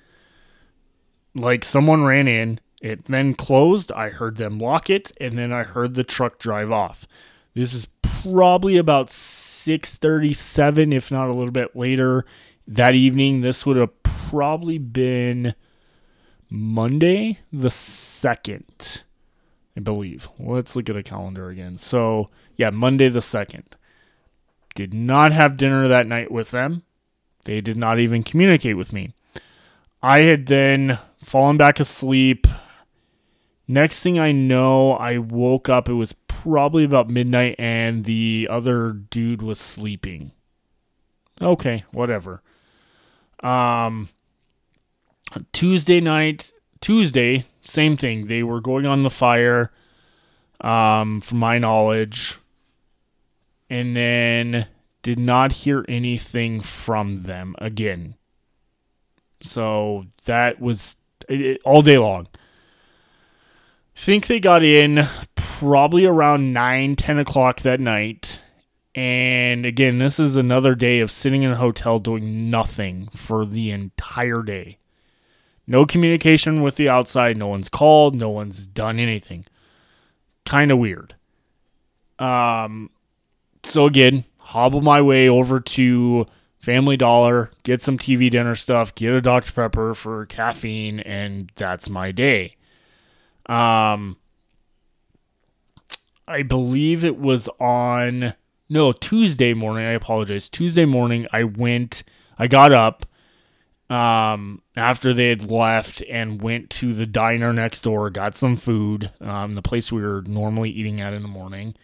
like someone ran in, it then closed. I heard them lock it, and then I heard the truck drive off. This is probably about 6:37 if not a little bit later that evening. This would have probably been Monday the 2nd, I believe. Let's look at a calendar again. So, yeah, Monday the 2nd. Did not have dinner that night with them. They did not even communicate with me. I had then fallen back asleep. Next thing I know, I woke up. It was probably about midnight, and the other dude was sleeping. Okay, whatever. Um, Tuesday night, Tuesday, same thing. They were going on the fire, um, from my knowledge, and then did not hear anything from them again. So that was it, all day long. Think they got in probably around 9, 10 o'clock that night. And again, this is another day of sitting in a hotel doing nothing for the entire day. No communication with the outside. No one's called. No one's done anything. Kind of weird. Um, so again, hobble my way over to Family Dollar, get some TV dinner stuff, get a Dr. Pepper for caffeine, and that's my day. Um, I believe it was on no Tuesday morning. I apologize. Tuesday morning, I went. I got up um, after they had left and went to the diner next door. Got some food. Um, the place we were normally eating at in the morning.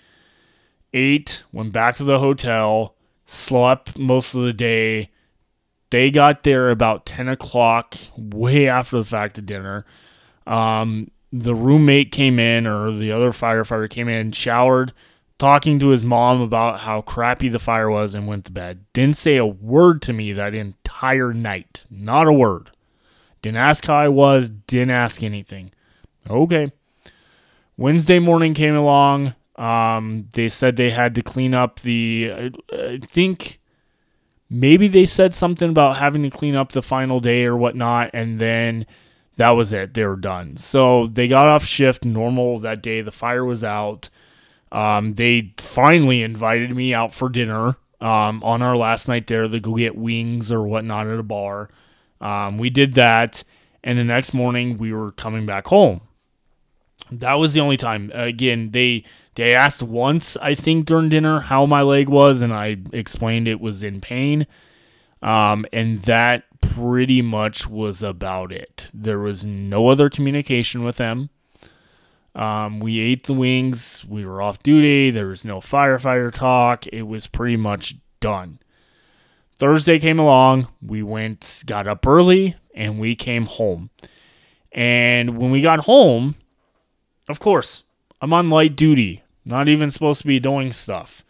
Ate. Went back to the hotel slept most of the day. They got there about 10 o'clock, way after the fact of dinner. Um, the roommate came in, or the other firefighter came in, showered, talking to his mom about how crappy the fire was, and went to bed. Didn't say a word to me that entire night. Not a word. Didn't ask how I was, didn't ask anything. Okay. Wednesday morning came along. Um, they said they had to clean up the. I, I think maybe they said something about having to clean up the final day or whatnot, and then that was it. They were done. So they got off shift normal that day. The fire was out. Um, they finally invited me out for dinner um, on our last night there to go get wings or whatnot at a bar. Um, we did that, and the next morning we were coming back home. That was the only time. Again, they they asked once, I think, during dinner how my leg was, and I explained it was in pain. Um, and that pretty much was about it. There was no other communication with them. Um, we ate the wings. We were off duty. There was no firefighter talk. It was pretty much done. Thursday came along. We went, got up early, and we came home. And when we got home, of course, I'm on light duty, not even supposed to be doing stuff.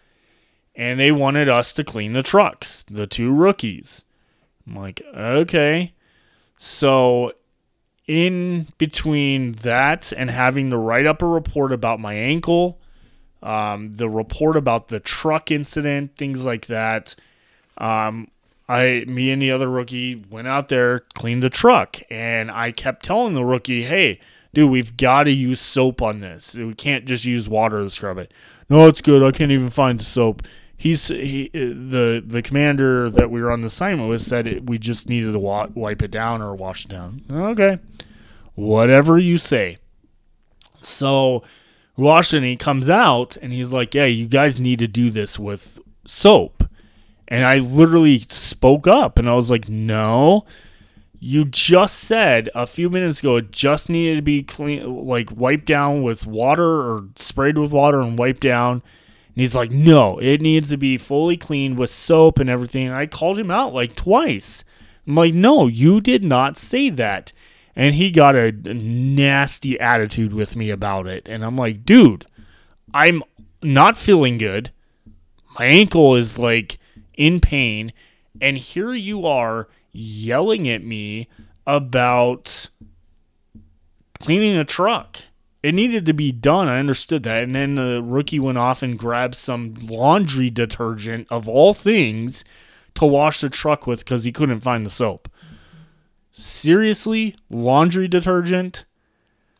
And they wanted us to clean the trucks, the two rookies. I'm like, okay. So in between that and having to write up a report about my ankle, um, the report about the truck incident, things like that. Um, I, me and the other rookie went out there, cleaned the truck, and I kept telling the rookie, "Hey, dude, we've got to use soap on this. We can't just use water to scrub it." No, it's good. I can't even find the soap. He's he, the the commander that we were on the assignment with said it, we just needed to wa- wipe it down or wash it down. Okay, whatever you say. So Washington he comes out and he's like, "Yeah, you guys need to do this with soap." And I literally spoke up and I was like, "No, you just said a few minutes ago it just needed to be clean, like wiped down with water or sprayed with water and wiped down." And he's like, "No, it needs to be fully cleaned with soap and everything." And I called him out like twice. I'm like, "No, you did not say that." and he got a nasty attitude with me about it. And I'm like, dude, I'm not feeling good. My ankle is like in pain. And here you are yelling at me about cleaning a truck. It needed to be done. I understood that. And then the rookie went off and grabbed some laundry detergent of all things to wash the truck with because he couldn't find the soap. Seriously? Laundry detergent?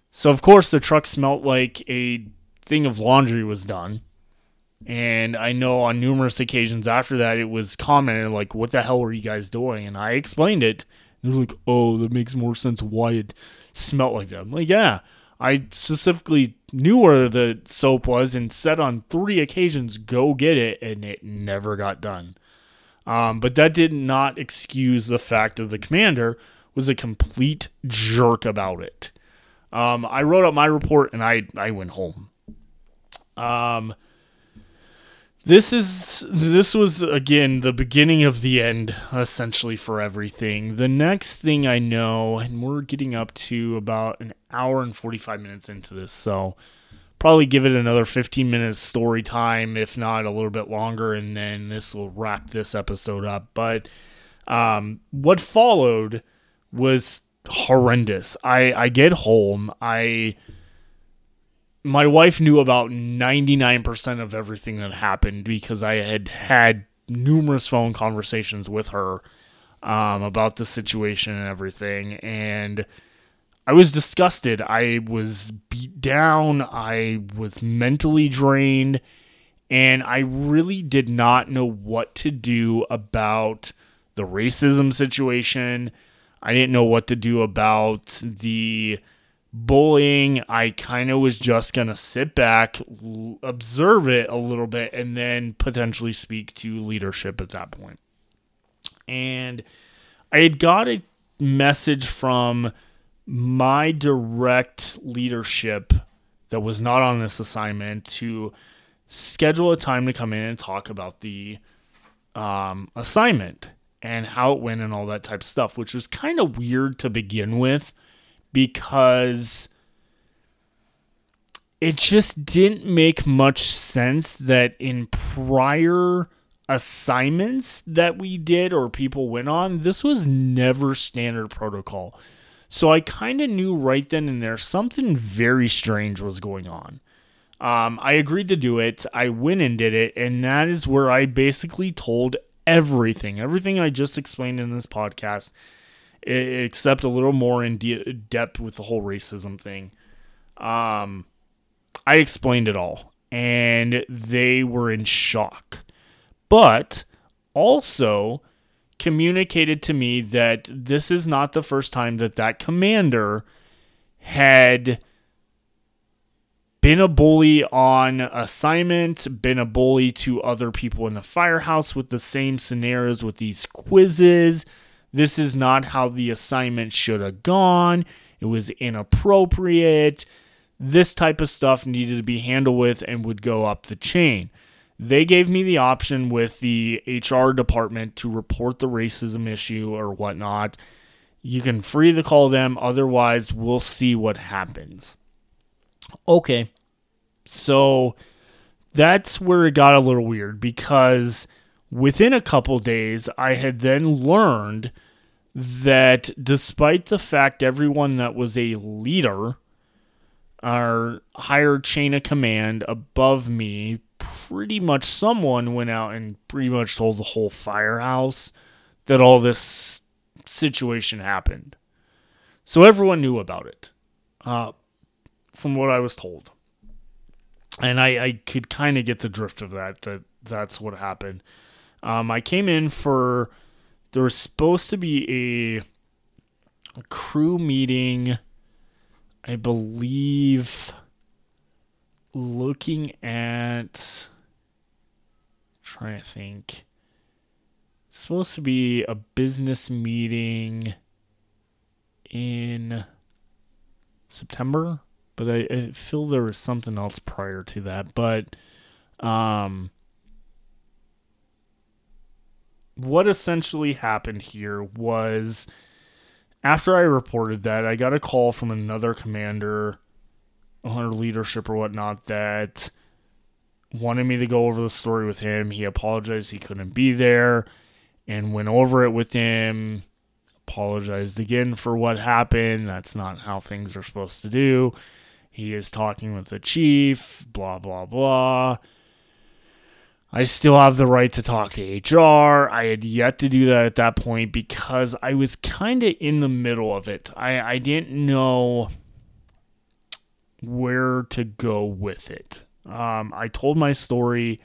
So, of course, the truck smelt like a thing of laundry was done. And I know on numerous occasions after that, it was commented, like, what the hell were you guys doing? And I explained it. And they're like, oh, that makes more sense why it smelled like that. I'm like, yeah. I specifically knew where the soap was and said on three occasions, go get it. And it never got done. Um, but that did not excuse the fact of the commander was a complete jerk about it. Um, I wrote up my report and I, I went home. Um, this is this was again the beginning of the end essentially for everything. The next thing I know, and we're getting up to about an hour and 45 minutes into this, so probably give it another 15 minutes story time, if not a little bit longer, and then this will wrap this episode up. But um, what followed was horrendous. I I get home, I my wife knew about 99% of everything that happened because I had had numerous phone conversations with her um, about the situation and everything. And I was disgusted. I was beat down. I was mentally drained. And I really did not know what to do about the racism situation, I didn't know what to do about the bullying. I kind of was just going to sit back, l- observe it a little bit, and then potentially speak to leadership at that point. And I had got a message from my direct leadership that was not on this assignment to schedule a time to come in and talk about the um, assignment and how it went and all that type of stuff, which was kind of weird to begin with because it just didn't make much sense that in prior assignments that we did or people went on, this was never standard protocol. So I kind of knew right then and there something very strange was going on. Um, I agreed to do it. I went and did it, and that is where I basically told everything, everything I just explained in this podcast, except a little more in de- depth with the whole racism thing. Um, I explained it all, and they were in shock, but also communicated to me that this is not the first time that that commander had been a bully on assignment, been a bully to other people in the firehouse with the same scenarios with these quizzes. This is not how the assignment should have gone. It was inappropriate. This type of stuff needed to be handled with and would go up the chain. They gave me the option with the HR department to report the racism issue or whatnot. You can free to call them, otherwise, we'll see what happens. Okay. So that's where it got a little weird because within a couple days, I had then learned that despite the fact everyone that was a leader, our higher chain of command above me, pretty much someone went out and pretty much told the whole firehouse that all this situation happened. So everyone knew about it, uh, from what I was told. And I, I could kind of get the drift of that, that that's what happened. Um, I came in for there was supposed to be a, a crew meeting, I believe, looking at. Trying to think. Supposed to be a business meeting in September, but I, I feel there was something else prior to that. But um, what essentially happened here was after I reported that, I got a call from another commander or leadership or whatnot that wanted me to go over the story with him. He apologized he couldn't be there and went over it with him. Apologized again for what happened. That's not how things are supposed to do. He is talking with the chief, blah, blah, blah. I still have the right to talk to HR. I had yet to do that at that point because I was kind of in the middle of it. I, I didn't know where to go with it. Um, I told my story.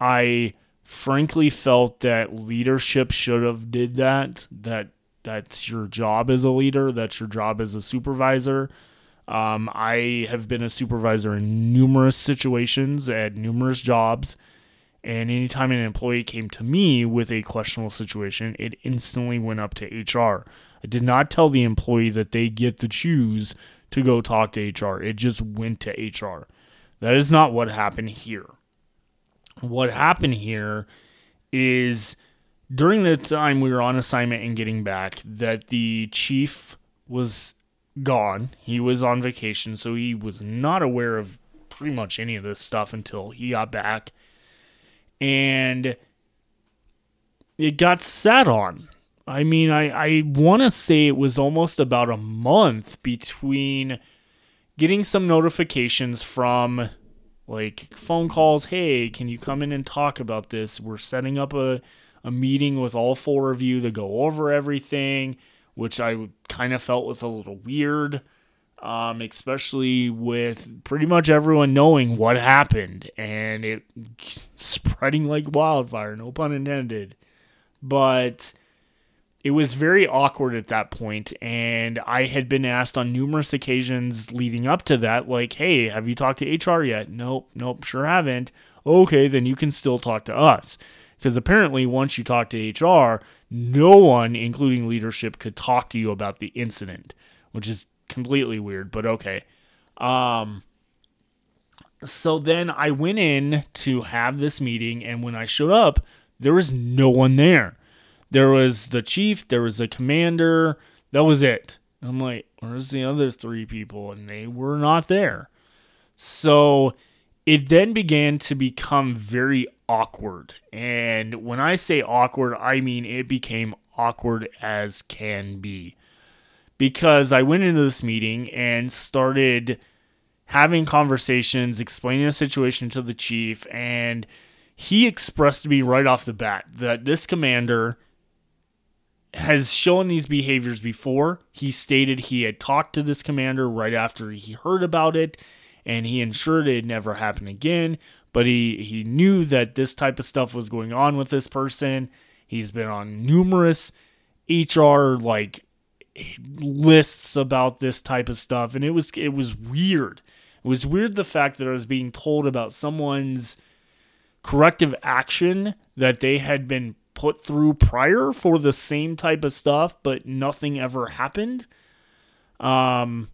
I frankly felt that leadership should have did that. That that's your job as a leader. That's your job as a supervisor. Um, I have been a supervisor in numerous situations at numerous jobs and anytime an employee came to me with a questionable situation, it instantly went up to HR. I did not tell the employee that they get to choose to go talk to HR. It just went to HR. That is not what happened here. What happened here is during the time we were on assignment and getting back, that the chief was gone. He was on vacation, so he was not aware of pretty much any of this stuff until he got back and it got sat on. I mean, I, I want to say it was almost about a month between getting some notifications from like phone calls. Hey, can you come in and talk about this? We're setting up a, a meeting with all four of you to go over everything, which I kind of felt was a little weird um, especially with pretty much everyone knowing what happened and it spreading like wildfire, no pun intended. But it was very awkward at that point, and I had been asked on numerous occasions leading up to that, like, hey, have you talked to HR yet? Nope, nope, sure haven't. Okay, then you can still talk to us. Because apparently, once you talk to HR, no one, including leadership, could talk to you about the incident, which is completely weird, but okay. Um, so then I went in to have this meeting, and when I showed up, there was no one there. There was the chief, there was a commander, that was it. I'm like, where's the other three people? And they were not there. So it then began to become very awkward. And when I say awkward, I mean it became awkward as can be because I went into this meeting and started having conversations, explaining the situation to the chief, and he expressed to me right off the bat that this commander has shown these behaviors before. He stated he had talked to this commander right after he heard about it, and he ensured it never happened again. But he, he knew that this type of stuff was going on with this person. He's been on numerous HR like lists about this type of stuff and it was it was weird. It was weird the fact that i was being told about someone's corrective action that they had been put through prior for the same type of stuff but nothing ever happened. Um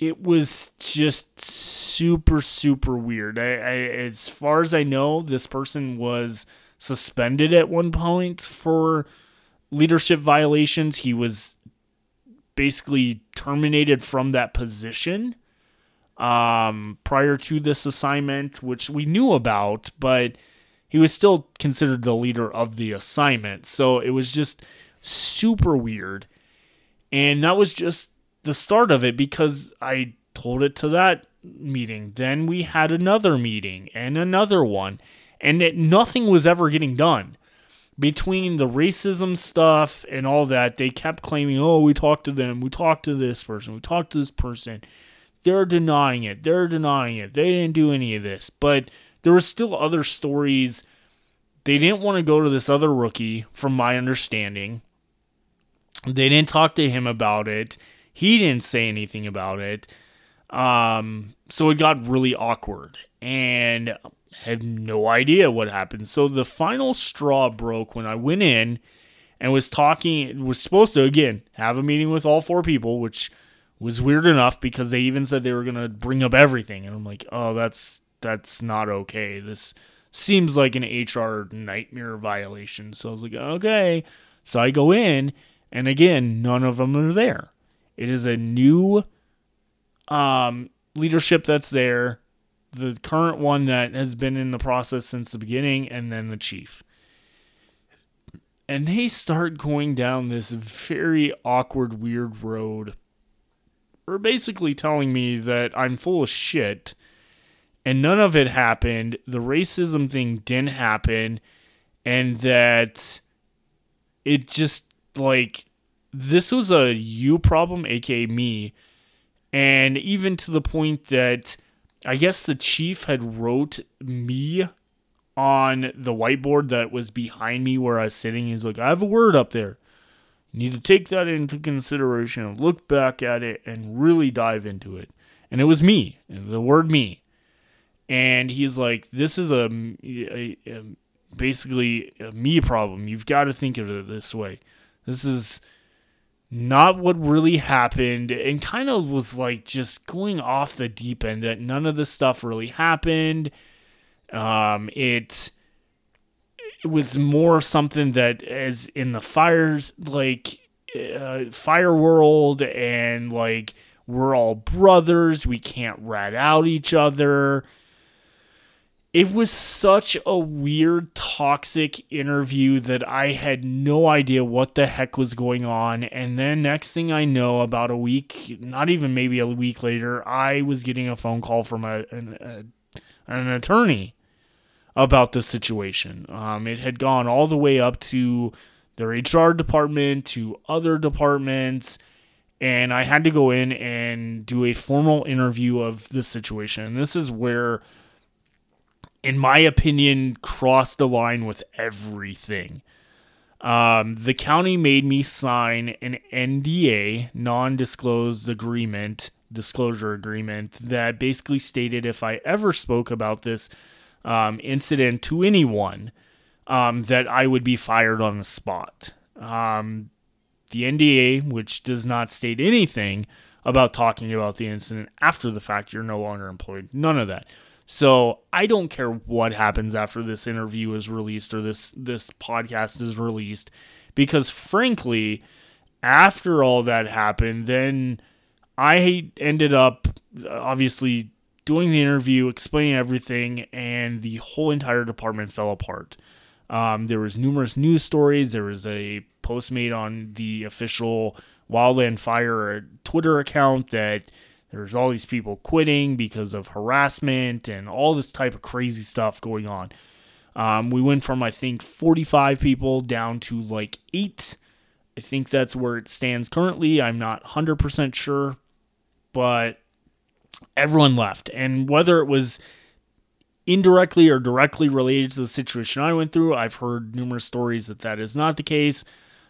it was just super super weird. I, I as far as i know this person was suspended at one point for leadership violations. He was basically terminated from that position um, prior to this assignment, which we knew about, but he was still considered the leader of the assignment. So it was just super weird. And that was just the start of it because I told it to that meeting. Then we had another meeting and another one, and it, nothing was ever getting done. Between the racism stuff and all that, they kept claiming, oh, we talked to them, we talked to this person, we talked to this person. They're denying it, they're denying it, they didn't do any of this. But there were still other stories. They didn't want to go to this other rookie, from my understanding. They didn't talk to him about it. He didn't say anything about it. Um, so it got really awkward and had no idea what happened. So the final straw broke when I went in and was talking, was supposed to, again, have a meeting with all four people, which was weird enough because they even said they were going to bring up everything. And I'm like, oh, that's, that's not okay. This seems like an HR nightmare violation. So I was like, okay. So I go in, and again, none of them are there. It is a new um, leadership that's there, the current one that has been in the process since the beginning, and then the chief. And they start going down this very awkward, weird road. Or basically telling me that I'm full of shit and none of it happened. The racism thing didn't happen, and that it just like this was a you problem, aka me, and even to the point that I guess the chief had wrote me on the whiteboard that was behind me where I was sitting. He's like, I have a word up there. You need to take that into consideration look back at it and really dive into it. And it was me, the word me. And he's like, this is a, a, a basically a me problem. You've got to think of it this way. This is not what really happened and kind of was like just going off the deep end that none of this stuff really happened. Um it it was more something that as in the fires like uh, fire world and like we're all brothers we can't rat out each other it was such a weird, toxic interview that I had no idea what the heck was going on. And then, next thing I know, about a week, not even maybe a week later, I was getting a phone call from a, an, a, an attorney about the situation. Um, it had gone all the way up to their HR department, to other departments. And I had to go in and do a formal interview of the situation. This is where in my opinion, crossed the line with everything. Um, the county made me sign an NDA, non disclosed agreement, disclosure agreement, that basically stated if I ever spoke about this um, incident to anyone, um, that I would be fired on the spot. Um, the NDA, which does not state anything about talking about the incident after the fact, you're no longer employed. None of that. So I don't care what happens after this interview is released or this this podcast is released, because frankly, after all that happened, then I ended up obviously doing the interview, explaining everything, and the whole entire department fell apart. Um, there was numerous news stories. There was a post made on the official Wildland Fire Twitter account that there's all these people quitting because of harassment and all this type of crazy stuff going on. Um, we went from, I think, 45 people down to like eight. I think that's where it stands currently. I'm not 100% sure, but everyone left. And whether it was indirectly or directly related to the situation I went through, I've heard numerous stories that that is not the case.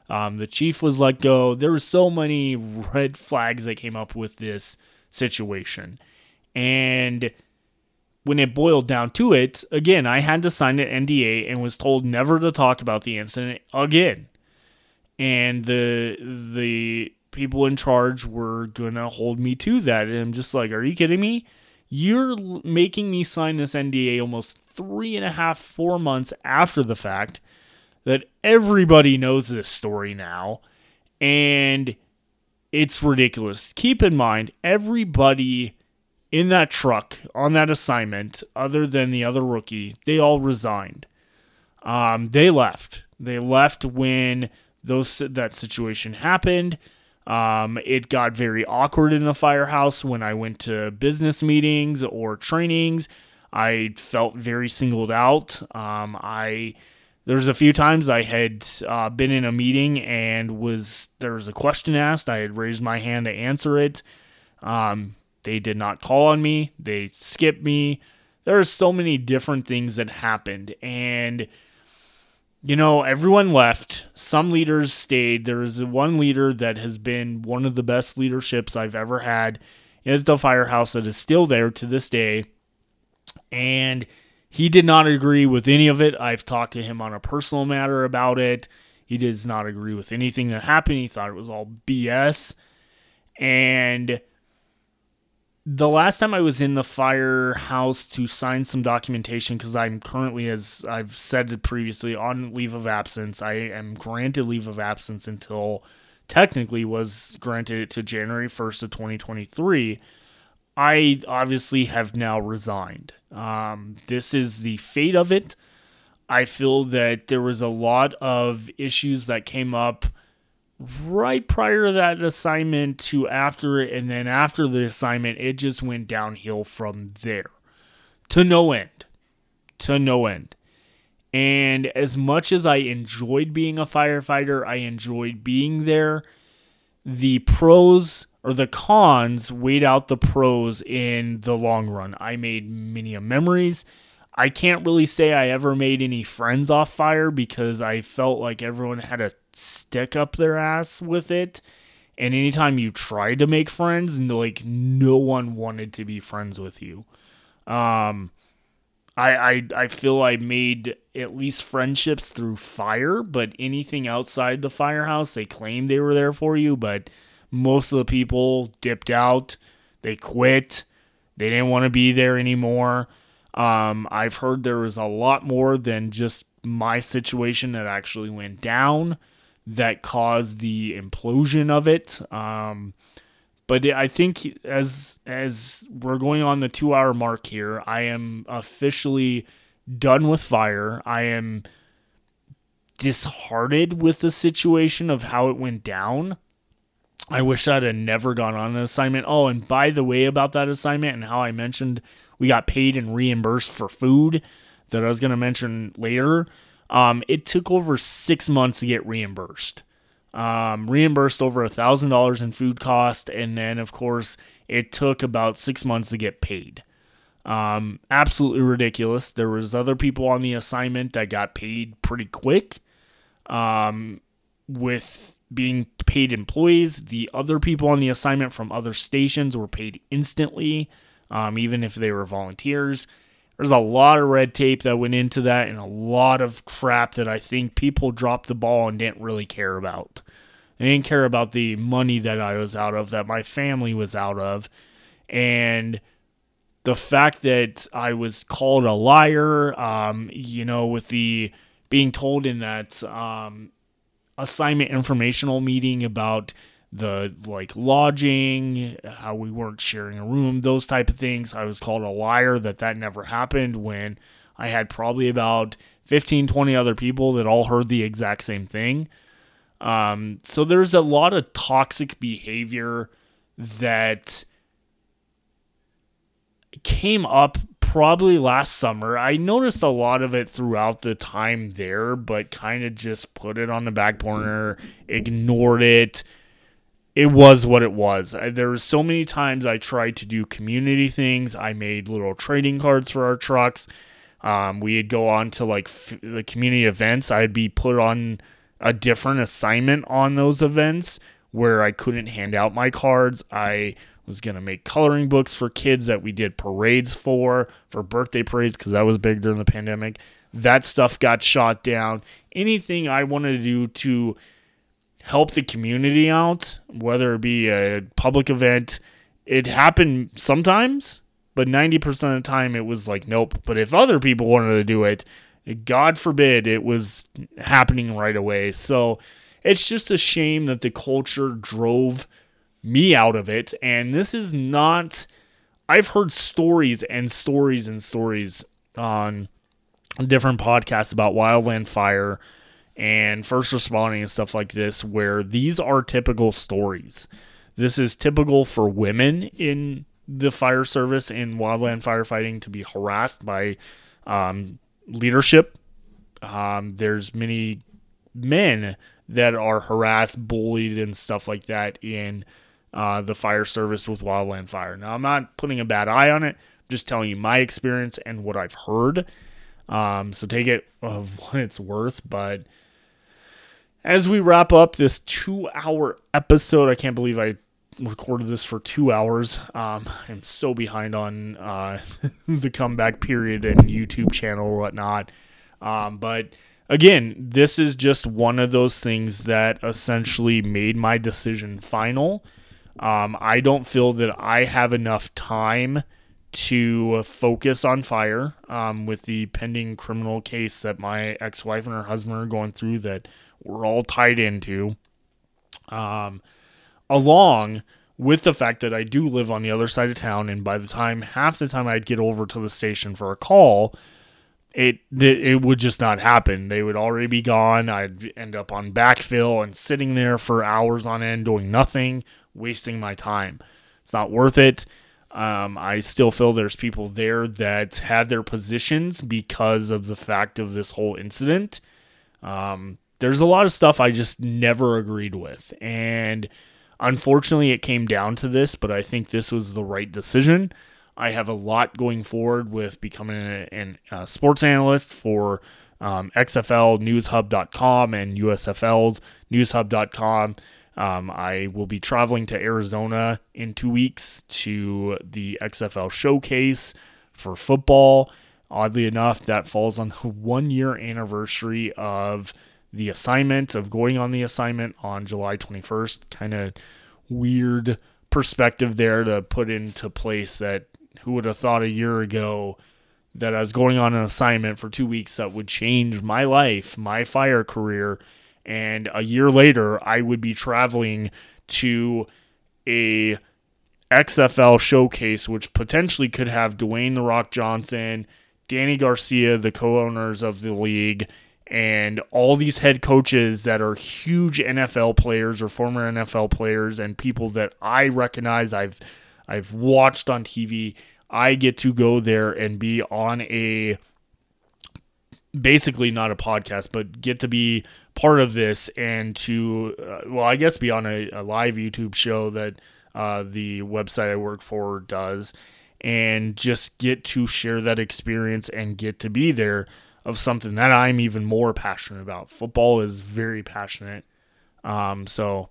Um, the chief was let go. There were so many red flags that came up with this situation. And when it boiled down to it, again, I had to sign an NDA and was told never to talk about the incident again. And the the people in charge were gonna hold me to that. And I'm just like, are you kidding me? You're making me sign this NDA almost three and a half, four months after the fact that everybody knows this story now. And it's ridiculous. Keep in mind, everybody in that truck on that assignment, other than the other rookie, they all resigned. Um, they left. They left when those that situation happened. Um, it got very awkward in the firehouse when I went to business meetings or trainings. I felt very singled out. Um, I there was a few times I had uh, been in a meeting and was there was a question asked. I had raised my hand to answer it. Um, they did not call on me. They skipped me. There are so many different things that happened, and you know everyone left. Some leaders stayed. There is one leader that has been one of the best leaderships I've ever had. Is the firehouse that is still there to this day, and he did not agree with any of it. I've talked to him on a personal matter about it. He does not agree with anything that happened. He thought it was all BS. And the last time I was in the firehouse to sign some documentation, because I'm currently, as I've said previously, on leave of absence. I am granted leave of absence until technically was granted to January 1st of 2023. I obviously have now resigned. Um, this is the fate of it. I feel that there was a lot of issues that came up right prior to that assignment to after it, and then after the assignment, it just went downhill from there to no end. To no end. And as much as I enjoyed being a firefighter, I enjoyed being there. The pros or the cons weighed out the pros in the long run. I made many memories. I can't really say I ever made any friends off fire because I felt like everyone had a stick up their ass with it. And anytime you tried to make friends, like no one wanted to be friends with you. Um, I, I I feel I made at least friendships through fire, but anything outside the firehouse, they claimed they were there for you, but most of the people dipped out. They quit. They didn't want to be there anymore. Um, I've heard there was a lot more than just my situation that actually went down that caused the implosion of it. Um, but I think as as we're going on the two hour mark here, I am officially done with fire. I am disheartened with the situation of how it went down. I wish I'd have never gone on an assignment. Oh, and by the way, about that assignment and how I mentioned we got paid and reimbursed for food that I was going to mention later. Um, it took over six months to get reimbursed. Um, reimbursed over a thousand dollars in food cost, and then of course it took about six months to get paid. Um, absolutely ridiculous. There was other people on the assignment that got paid pretty quick. Um, with being paid employees. The other people on the assignment from other stations were paid instantly, um, even if they were volunteers. There's a lot of red tape that went into that and a lot of crap that I think people dropped the ball and didn't really care about. They didn't care about the money that I was out of, that my family was out of. And the fact that I was called a liar, um, you know, with the being told in that um, assignment informational meeting about the like lodging, how we weren't sharing a room, those type of things. I was called a liar that that never happened when I had probably about 15, 20 other people that all heard the exact same thing. Um, so there's a lot of toxic behavior that came up probably last summer. I noticed a lot of it throughout the time there, but kind of just put it on the back burner, ignored it. It was what it was. There were so many times I tried to do community things. I made little trading cards for our trucks. Um, we'd go on to like f- the community events. I'd be put on a different assignment on those events where I couldn't hand out my cards. I was going to make coloring books for kids that we did parades for, for birthday parades, because that was big during the pandemic. That stuff got shot down. Anything I wanted to do to help the community out, whether it be a public event, it happened sometimes, but 90% of the time it was like, nope. But if other people wanted to do it, God forbid it was happening right away. So it's just a shame that the culture drove me out of it. And this is not. I've heard stories and stories and stories on different podcasts about wildland fire and first responding and stuff like this, where these are typical stories. This is typical for women in the fire service in wildland firefighting to be harassed by um, leadership. Um, there's many men that are harassed, bullied, and stuff like that in uh, the fire service with wildland fire. Now, I'm not putting a bad eye on it, I'm just telling you my experience and what I've heard. Um, so take it of what it's worth. But as we wrap up this two hour episode, I can't believe I recorded this for two hours. Um, I'm so behind on uh, the comeback period and YouTube channel or whatnot. Um, but again, this is just one of those things that essentially made my decision final. Um, I don't feel that I have enough time to focus on fire um, with the pending criminal case that my ex wife and her husband are going through that we're all tied into. Um, along with the fact that I do live on the other side of town, and by the time half the time I'd get over to the station for a call, it it would just not happen. They would already be gone. I'd end up on backfill and sitting there for hours on end doing nothing, wasting my time. It's not worth it. Um, I still feel there's people there that had their positions because of the fact of this whole incident. Um, there's a lot of stuff I just never agreed with. And unfortunately, it came down to this, but I think this was the right decision. I have a lot going forward with becoming a, a sports analyst for um, XFLNewsHub.com and USFL Newshub.com. Um, I will be traveling to Arizona in two weeks to the XFL showcase for football. Oddly enough, that falls on the one year anniversary of the assignment, of going on the assignment on July 21st. Kind of weird perspective there to put into place that who would have thought a year ago that I was going on an assignment for two weeks that would change my life, my fire career, and a year later I would be traveling to a XFL showcase, which potentially could have Dwayne the Rock Johnson, Dany Garcia, the co-owners of the league, and all these head coaches that are huge NFL players or former NFL players and people that I recognize I've I've watched on TV I get to go there and be on a basically not a podcast, but get to be part of this and to, uh, well, I guess be on a, a live YouTube show that uh, the website I work for does and just get to share that experience and get to be there of something that I'm even more passionate about. Football is very passionate. Um, so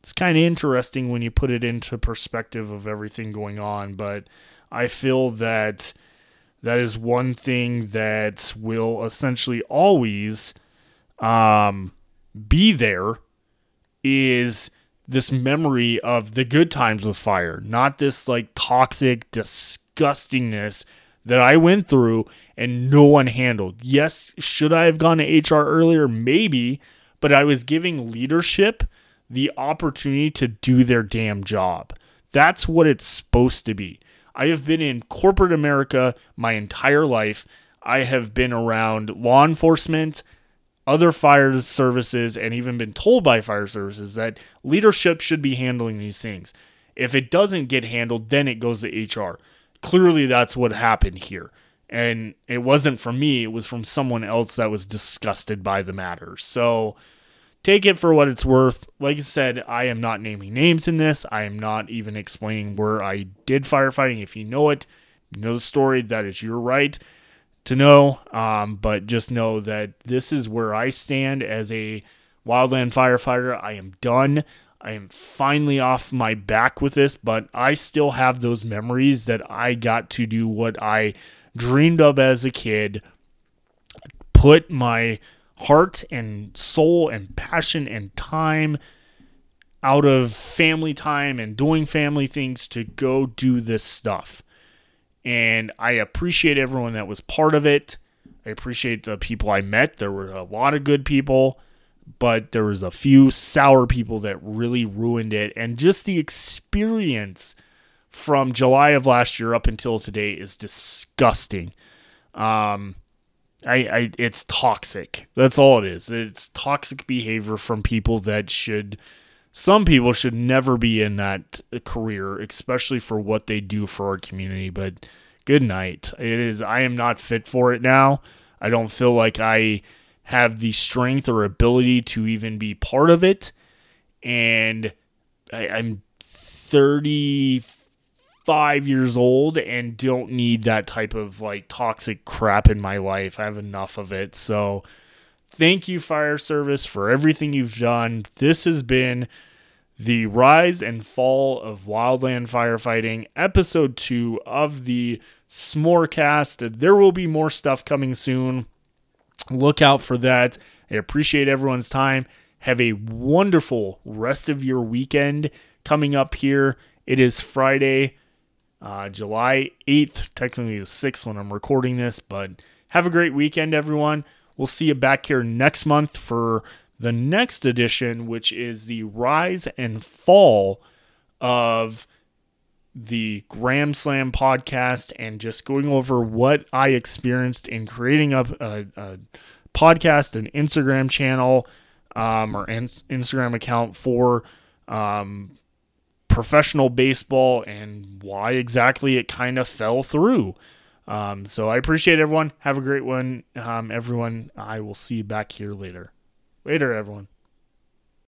it's kind of interesting when you put it into perspective of everything going on, but I feel that that is one thing that will essentially always um, be there is this memory of the good times with fire, not this like toxic disgustingness that I went through and no one handled. Yes, should I have gone to HR earlier? Maybe, but I was giving leadership the opportunity to do their damn job. That's what it's supposed to be. I have been in corporate America my entire life. I have been around law enforcement, other fire services, and even been told by fire services that leadership should be handling these things. If it doesn't get handled, then it goes to HR. Clearly, that's what happened here. And it wasn't from me, it was from someone else that was disgusted by the matter. So, take it for what it's worth. Like I said, I am not naming names in this. I am not even explaining where I did firefighting. If you know it, you know the story, that is your right to know. Um, but just know that this is where I stand as a wildland firefighter. I am done. I am finally off my back with this, but I still have those memories that I got to do what I dreamed of as a kid. Put my heart and soul and passion and time out of family time and doing family things to go do this stuff. And I appreciate everyone that was part of it. I appreciate the people I met. There were a lot of good people, but there was a few sour people that really ruined it. And just the experience from July of last year up until today is disgusting. Um, I, I it's toxic. That's all it is. It's toxic behavior from people that should some people should never be in that career, especially for what they do for our community. But good night. It is I am not fit for it now. I don't feel like I have the strength or ability to even be part of it. And I, am 30 five years old and don't need that type of like toxic crap in my life. I have enough of it. So thank you, fire service, for everything you've done. This has been the rise and fall of wildland firefighting, episode two of the S'morecast. There will be more stuff coming soon. Look out for that. I appreciate everyone's time. Have a wonderful rest of your weekend coming up here. It is Friday uh, July 8th, technically the 6th when I'm recording this, but have a great weekend, everyone. We'll see you back here next month for the next edition, which is the rise and fall of the Grand Slam podcast and just going over what I experienced in creating a, a, podcast, an Instagram channel, um, or an Instagram account for um, professional baseball and why exactly it kind of fell through. Um, so I appreciate everyone. Have a great one, um, everyone. I will see you back here later. Later, everyone.